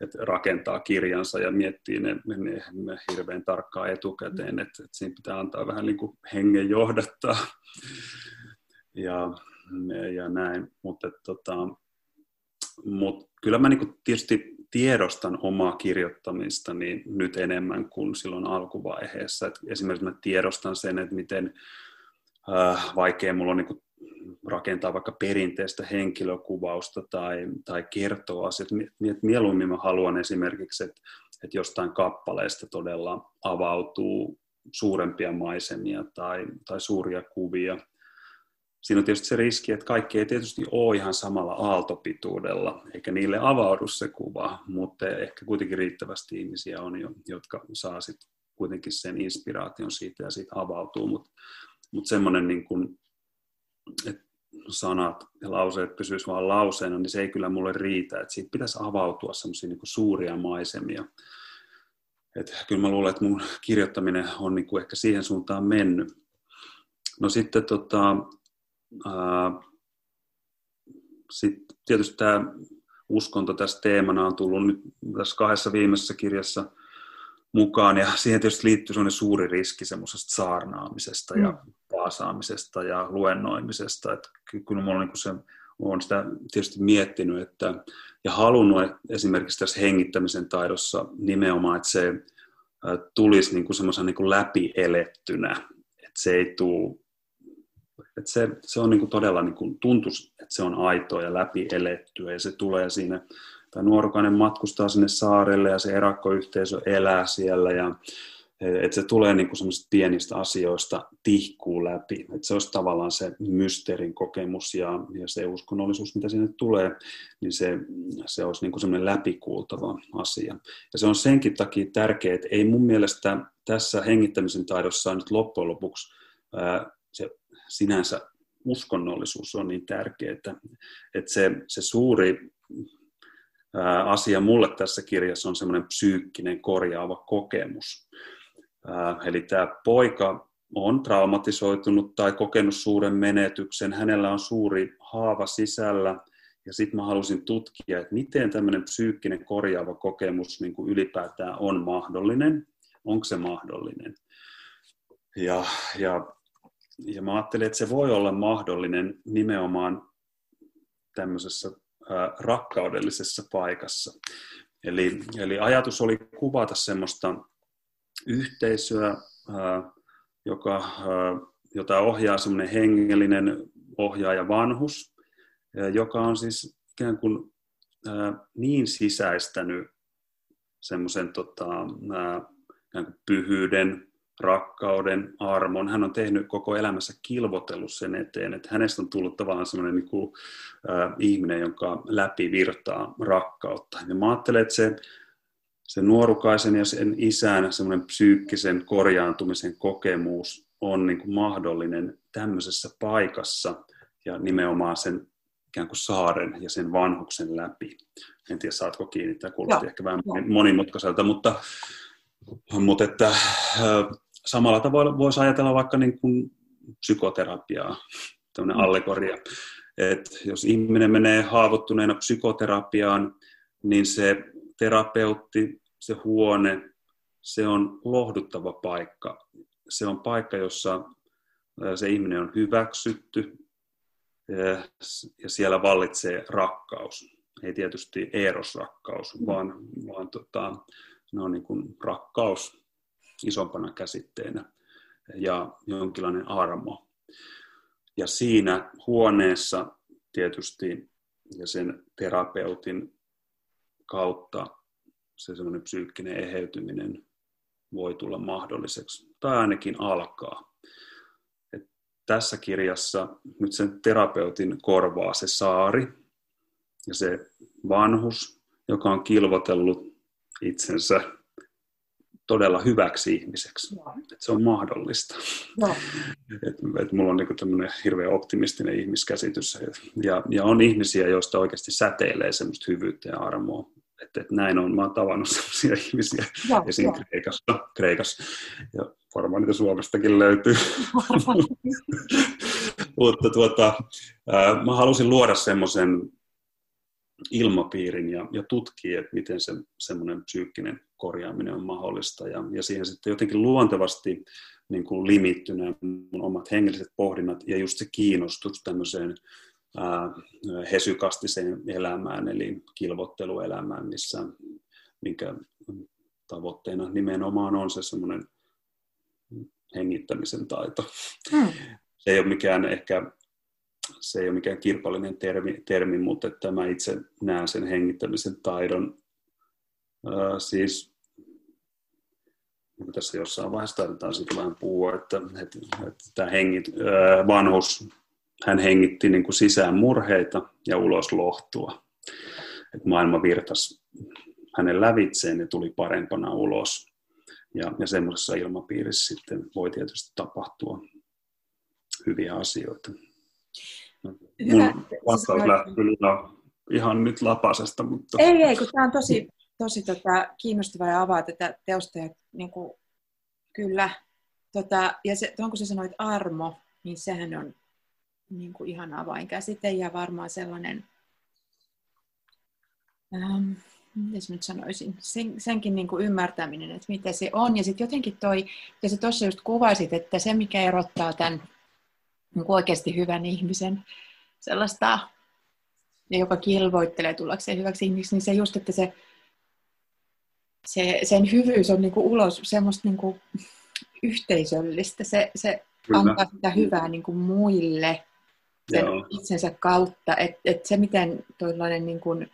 että rakentaa kirjansa ja miettii ne, ne, ne hirveän tarkkaan etukäteen, että, että siinä pitää antaa vähän niin kuin hengen johdattaa ja, ja näin. Mutta tota, mut kyllä mä niin tietysti tiedostan omaa kirjoittamista niin nyt enemmän kuin silloin alkuvaiheessa. Et esimerkiksi mä tiedostan sen, että miten äh, vaikea mulla on niin rakentaa vaikka perinteistä henkilökuvausta tai, tai kertoa asiat. Mieluummin mä haluan esimerkiksi, että, että jostain kappaleesta todella avautuu suurempia maisemia tai, tai suuria kuvia. Siinä on tietysti se riski, että kaikki ei tietysti ole ihan samalla aaltopituudella, eikä niille avaudu se kuva, mutta ehkä kuitenkin riittävästi ihmisiä on, jotka saa sitten kuitenkin sen inspiraation siitä ja siitä avautuu, mutta mut semmoinen niin että sanat ja lauseet pysyisivät vain lauseena, niin se ei kyllä mulle riitä. Että siitä pitäisi avautua semmoisia niin suuria maisemia. Et kyllä mä luulen, että mun kirjoittaminen on niin kuin ehkä siihen suuntaan mennyt. No sitten tota, ää, sit tietysti tämä uskonto tässä teemana on tullut nyt tässä kahdessa viimeisessä kirjassa mukaan, ja siihen tietysti liittyy sellainen suuri riski semmoisesta saarnaamisesta ja mm paasaamisesta ja luennoimisesta. Että kyllä minulla niin se, olen sitä tietysti miettinyt että, ja halunnut että esimerkiksi tässä hengittämisen taidossa nimenomaan, että se tulisi niin kuin semmoisen niin läpi elettynä, että se ei tule että se, se on niin kuin todella niin kuin tuntus, että se on aitoa ja läpi elettyä ja se tulee siinä, tämä nuorukainen matkustaa sinne saarelle ja se erakkoyhteisö elää siellä ja että se tulee niin semmoisista pienistä asioista tihkuu läpi. Että se olisi tavallaan se mysteerin kokemus ja, ja se uskonnollisuus, mitä sinne tulee, niin se, se olisi niin semmoinen läpikuultava asia. Ja se on senkin takia tärkeää, että ei mun mielestä tässä hengittämisen taidossa nyt loppujen lopuksi ää, se sinänsä uskonnollisuus on niin tärkeää, että, että se, se suuri asia mulle tässä kirjassa on semmoinen psyykkinen korjaava kokemus. Eli tämä poika on traumatisoitunut tai kokenut suuren menetyksen, hänellä on suuri haava sisällä, ja sitten mä halusin tutkia, että miten tämmöinen psyykkinen korjaava kokemus niin kuin ylipäätään on mahdollinen, onko se mahdollinen. Ja, ja, ja mä ajattelin, että se voi olla mahdollinen nimenomaan tämmöisessä ää, rakkaudellisessa paikassa. Eli, eli ajatus oli kuvata semmoista yhteisöä, joka, jota ohjaa semmoinen hengellinen ohjaaja vanhus, joka on siis ikään kuin niin sisäistänyt semmoisen tota, pyhyyden, rakkauden, armon. Hän on tehnyt koko elämässä kilvotellut sen eteen, että hänestä on tullut tavallaan semmoinen niin kuin, äh, ihminen, jonka läpi virtaa rakkautta. Ja mä ajattelen, että se se nuorukaisen ja sen isän semmoinen psyykkisen korjaantumisen kokemus on niin kuin mahdollinen tämmöisessä paikassa ja nimenomaan sen ikään kuin saaren ja sen vanhuksen läpi. En tiedä, saatko kiinni, tämä kuulosti ehkä vähän monimutkaiselta, mutta, mutta että, samalla tavalla voisi ajatella vaikka niin kuin psykoterapiaa, tämmöinen mm. allegoria. että jos ihminen menee haavoittuneena psykoterapiaan, niin se terapeutti se huone, se on lohduttava paikka. Se on paikka, jossa se ihminen on hyväksytty ja siellä vallitsee rakkaus. Ei tietysti erosrakkaus, mm. vaan, vaan tota, ne on niin kuin rakkaus isompana käsitteenä ja jonkinlainen armo. Ja siinä huoneessa tietysti ja sen terapeutin kautta se semmoinen psyykkinen eheytyminen voi tulla mahdolliseksi, tai ainakin alkaa. Et tässä kirjassa nyt sen terapeutin korvaa se saari ja se vanhus, joka on kilvotellut itsensä todella hyväksi ihmiseksi. Että se on mahdollista. No. Et, et mulla on niinku tämmöinen hirveän optimistinen ihmiskäsitys. Ja, ja on ihmisiä, joista oikeasti säteilee semmoista hyvyyttä ja armoa. Että et näin on, mä oon tavannut sellaisia ihmisiä ja, esim. Ja. Kreikassa, Kreikassa. Ja varmaan niitä Suomestakin löytyy. Mutta tuota, ää, mä halusin luoda semmoisen ilmapiirin ja, ja tutkia, että miten se semmoinen psyykkinen korjaaminen on mahdollista. Ja, ja siihen sitten jotenkin luontevasti niin kuin limittynä mun omat hengelliset pohdinnat ja just se kiinnostus tämmöiseen ää, hesykastiseen elämään, eli kilvotteluelämään, missä, minkä tavoitteena nimenomaan on se semmoinen hengittämisen taito. Hmm. Se ei ole mikään ehkä se ei ole mikään kirpallinen termi, termi mutta että mä itse näen sen hengittämisen taidon ää, siis niin tässä jossain vaiheessa taidetaan sitten vähän puhua, että, että, että tämä hengit, ää, vanhus, hän hengitti niin kuin sisään murheita ja ulos lohtua. Että maailma virtasi hänen lävitseen ja tuli parempana ulos. Ja, ja semmoisessa ilmapiirissä sitten voi tietysti tapahtua hyviä asioita. Mun vastaus lähti kyllä ihan nyt lapasesta. Mutta... Ei, ei, kun tämä on tosi, tosi tota, kiinnostavaa ja avaa tätä teosta. Ja, niin kuin, kyllä. Tota, ja se, tuon kun sä sanoit armo, niin sehän on niin kuin ihan avainkäsite ja varmaan sellainen, ähm, miten nyt sanoisin, sen, senkin niin kuin ymmärtäminen, että mitä se on. Ja sitten jotenkin toi, ja sä tuossa just kuvasit, että se mikä erottaa tämän niin kuin oikeasti hyvän ihmisen sellaista, joka kilvoittelee tullakseen hyväksi ihmiseksi, niin se just, että se, se sen hyvyys on niin kuin ulos semmoista niin kuin yhteisöllistä. Se, se antaa sitä hyvää niin kuin muille sen Joo. itsensä kautta. Että et se, miten toillainen niin kuin,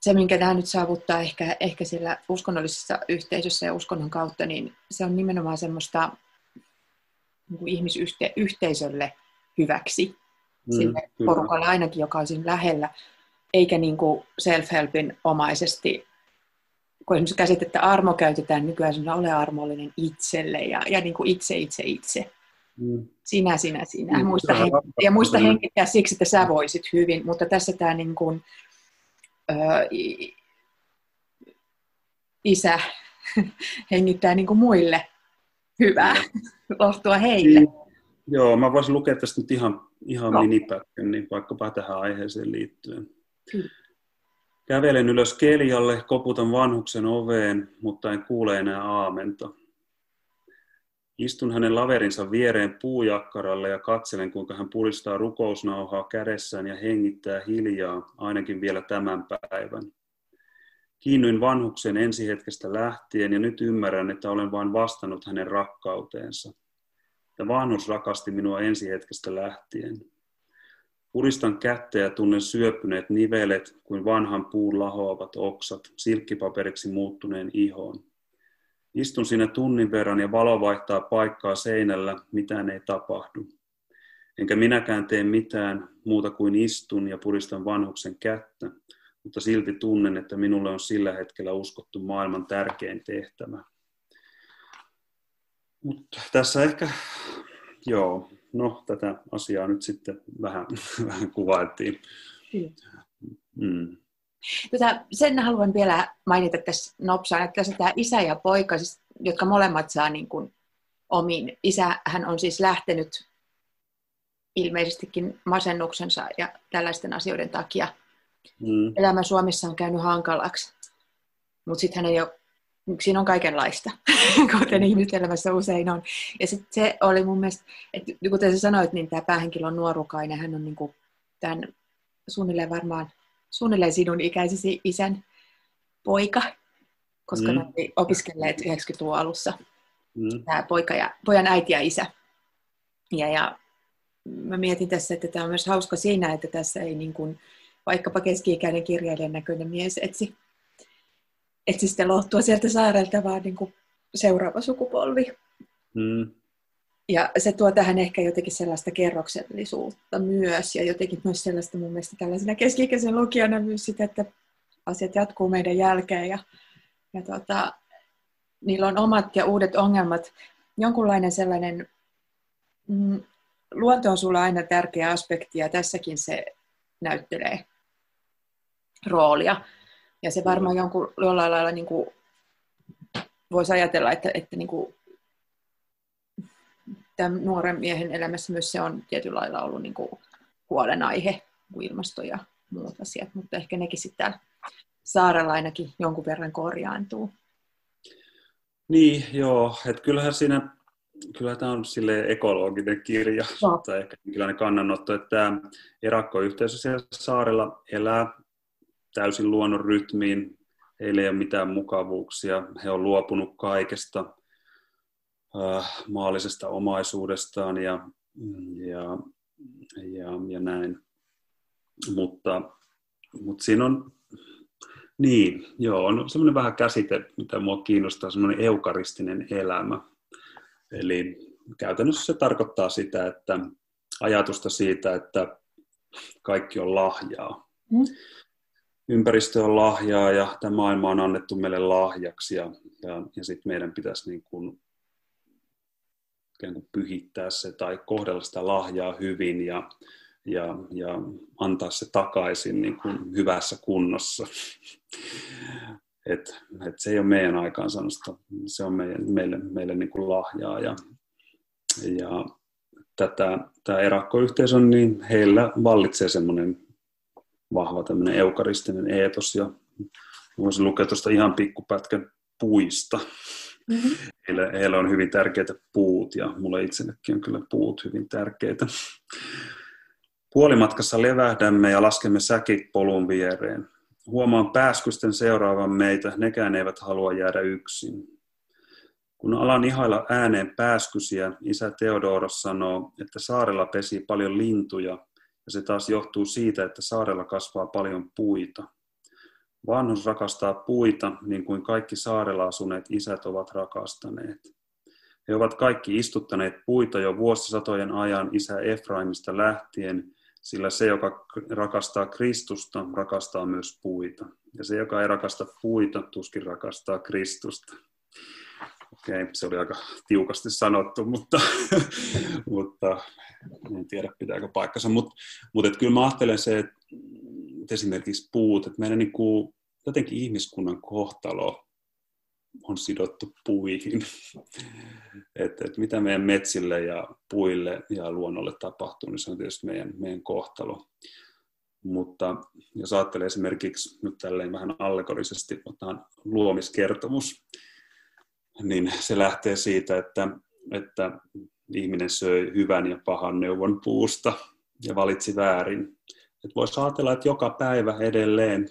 se, minkä tämä nyt saavuttaa ehkä, ehkä sillä uskonnollisessa yhteisössä ja uskonnon kautta, niin se on nimenomaan semmoista niin kuin ihmisyhteisölle hyväksi. Mm, sille kyllä. porukalle ainakin, joka on siinä lähellä, eikä niin kuin self-helpin omaisesti, kun esimerkiksi käsitettä armo käytetään nykyään sinä ole armollinen itselle ja, ja niin kuin itse, itse, itse. Mm. Sinä, sinä, sinä. Mm, muista henkittää, ja muista henkittää siksi, että sä voisit hyvin, mutta tässä tämä niin kuin, ö, isä hengittää niin kuin muille hyvää, lohtua heille. Niin. Joo, mä voisin lukea tästä nyt ihan, ihan no. minipätkän, niin vaikkapa tähän aiheeseen liittyen. Kävelen ylös keljalle, koputan vanhuksen oveen, mutta en kuule enää aamenta. Istun hänen laverinsa viereen puujakkaralle ja katselen, kuinka hän puristaa rukousnauhaa kädessään ja hengittää hiljaa, ainakin vielä tämän päivän. Kiinnyin vanhuksen ensihetkestä lähtien ja nyt ymmärrän, että olen vain vastannut hänen rakkauteensa. Ja vanhus rakasti minua ensihetkestä lähtien. Puristan kättä ja tunnen syöpyneet nivelet kuin vanhan puun lahoavat oksat silkkipaperiksi muuttuneen ihoon. Istun siinä tunnin verran ja valo vaihtaa paikkaa seinällä, mitään ei tapahdu. Enkä minäkään tee mitään muuta kuin istun ja puristan vanhuksen kättä, mutta silti tunnen, että minulle on sillä hetkellä uskottu maailman tärkein tehtävä. Mutta tässä ehkä, joo, no tätä asiaa nyt sitten vähän, vähän kuvailtiin. Mm. Tota, sen haluan vielä mainita tässä nopsaan, että tässä tämä isä ja poika, siis, jotka molemmat saa niin kuin omiin. Isä, hän on siis lähtenyt ilmeisestikin masennuksensa ja tällaisten asioiden takia – Mm. Elämä Suomessa on käynyt hankalaksi, mutta sitten hän ei ole, siinä on kaikenlaista, kuten ihmiselämässä usein on. Ja sitten se oli mun mielestä, että kuten sä sanoit, niin tämä päähenkilö on nuorukainen, hän on niinku tämän suunnilleen varmaan, suunnilleen sinun ikäisesi isän poika, koska mm. ne oli opiskelleet 90-luvun alussa, mm. tämä poika ja, pojan äiti ja isä. Ja, ja mä mietin tässä, että tämä on myös hauska siinä, että tässä ei niin kuin, vaikkapa keski-ikäinen kirjailijan näköinen mies etsi, etsi sitten lohtua sieltä saarelta, vaan niin kuin seuraava sukupolvi. Mm. Ja se tuo tähän ehkä jotenkin sellaista kerroksellisuutta myös, ja jotenkin myös sellaista mun mielestä tällaisena keski-ikäisen lukijana myös sitä, että asiat jatkuu meidän jälkeen, ja, ja tota, niillä on omat ja uudet ongelmat. Jonkunlainen sellainen, mm, luonto on sulla aina tärkeä aspekti, ja tässäkin se näyttelee roolia. Ja se varmaan jonkun, jollain lailla niin kuin, voisi ajatella, että, että niin kuin, tämän nuoren miehen elämässä myös se on tietyllä lailla ollut niin kuin huolenaihe, kuin ilmasto ja muut asiat, mutta ehkä nekin sitten saarella ainakin jonkun verran korjaantuu. Niin, joo, että kyllähän siinä, kyllähän tämä on sille ekologinen kirja, no. tai ehkä jonkinlainen kannanotto, että tämä erakkoyhteisö siellä saarella elää täysin luonnon rytmiin, heillä ei ole mitään mukavuuksia, he on luopunut kaikesta, äh, maallisesta omaisuudestaan ja, ja, ja, ja näin. Mutta, mutta siinä on, niin, joo, on semmoinen vähän käsite, mitä mua kiinnostaa, semmoinen eukaristinen elämä. Eli käytännössä se tarkoittaa sitä, että ajatusta siitä, että kaikki on lahjaa. Mm. Ympäristö on lahjaa ja tämä maailma on annettu meille lahjaksi ja, ja, ja sitten meidän pitäisi niin kuin ikään kuin pyhittää se tai kohdella sitä lahjaa hyvin ja, ja, ja antaa se takaisin niin kuin hyvässä kunnossa. Et, et se ei ole meidän aikaansaannosta, se on meidän, meille, meille niin kuin lahjaa. Ja, ja tätä, tämä erakkoyhteisö, niin heillä vallitsee semmoinen vahva tämmöinen eukaristinen eetos. Ja voisin lukea tuosta ihan pikkupätkän puista. Mm-hmm. Heille, heille on hyvin tärkeitä puut ja mulle itsellekin on kyllä puut hyvin tärkeitä. Puolimatkassa levähdämme ja laskemme säkit polun viereen. Huomaan pääskysten seuraavan meitä, nekään eivät halua jäädä yksin. Kun alan ihailla ääneen pääskysiä, isä Theodoros sanoo, että saarella pesi paljon lintuja, ja se taas johtuu siitä, että saarella kasvaa paljon puita. Vanhus rakastaa puita, niin kuin kaikki saarella asuneet isät ovat rakastaneet. He ovat kaikki istuttaneet puita jo vuosisatojen ajan isä Efraimista lähtien, sillä se, joka rakastaa Kristusta, rakastaa myös puita. Ja se, joka ei rakasta puita, tuskin rakastaa Kristusta. Okei, se oli aika tiukasti sanottu, mutta, mutta en tiedä pitääkö paikkansa. Mutta, mutta kyllä mä ajattelen se, että esimerkiksi puut, että meidän niin kuin, jotenkin ihmiskunnan kohtalo on sidottu puihin. että et mitä meidän metsille ja puille ja luonnolle tapahtuu, niin se on tietysti meidän, meidän kohtalo. Mutta jos ajattelee esimerkiksi nyt tälleen vähän allegorisesti, otetaan luomiskertomus, niin se lähtee siitä, että, että ihminen söi hyvän ja pahan neuvon puusta ja valitsi väärin. Et voisi ajatella, että joka päivä edelleen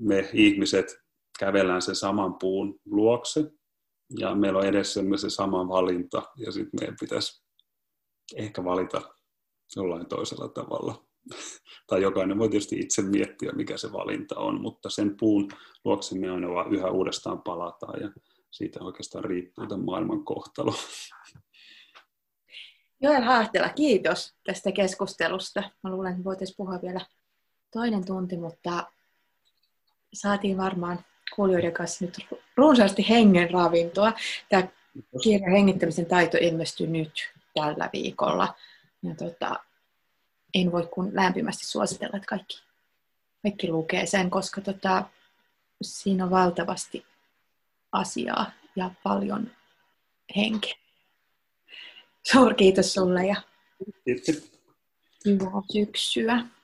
me ihmiset kävellään sen saman puun luokse ja meillä on edessämme se sama valinta ja sitten meidän pitäisi ehkä valita jollain toisella tavalla. tai jokainen voi tietysti itse miettiä, mikä se valinta on, mutta sen puun luokse me aina vaan yhä uudestaan palataan ja siitä oikeastaan riippuu tämän maailman kohtalo. Joel Haahtela, kiitos tästä keskustelusta. Mä luulen, että voitaisiin puhua vielä toinen tunti, mutta saatiin varmaan kuulijoiden kanssa nyt runsaasti hengen ravintoa. Tämä kirja Hengittämisen taito ilmestyy nyt tällä viikolla. Ja tota, en voi kuin lämpimästi suositella, että kaikki, kaikki lukee sen, koska tota, siinä on valtavasti asiaa ja paljon henkeä. Suur kiitos sulle ja hyvää syksyä.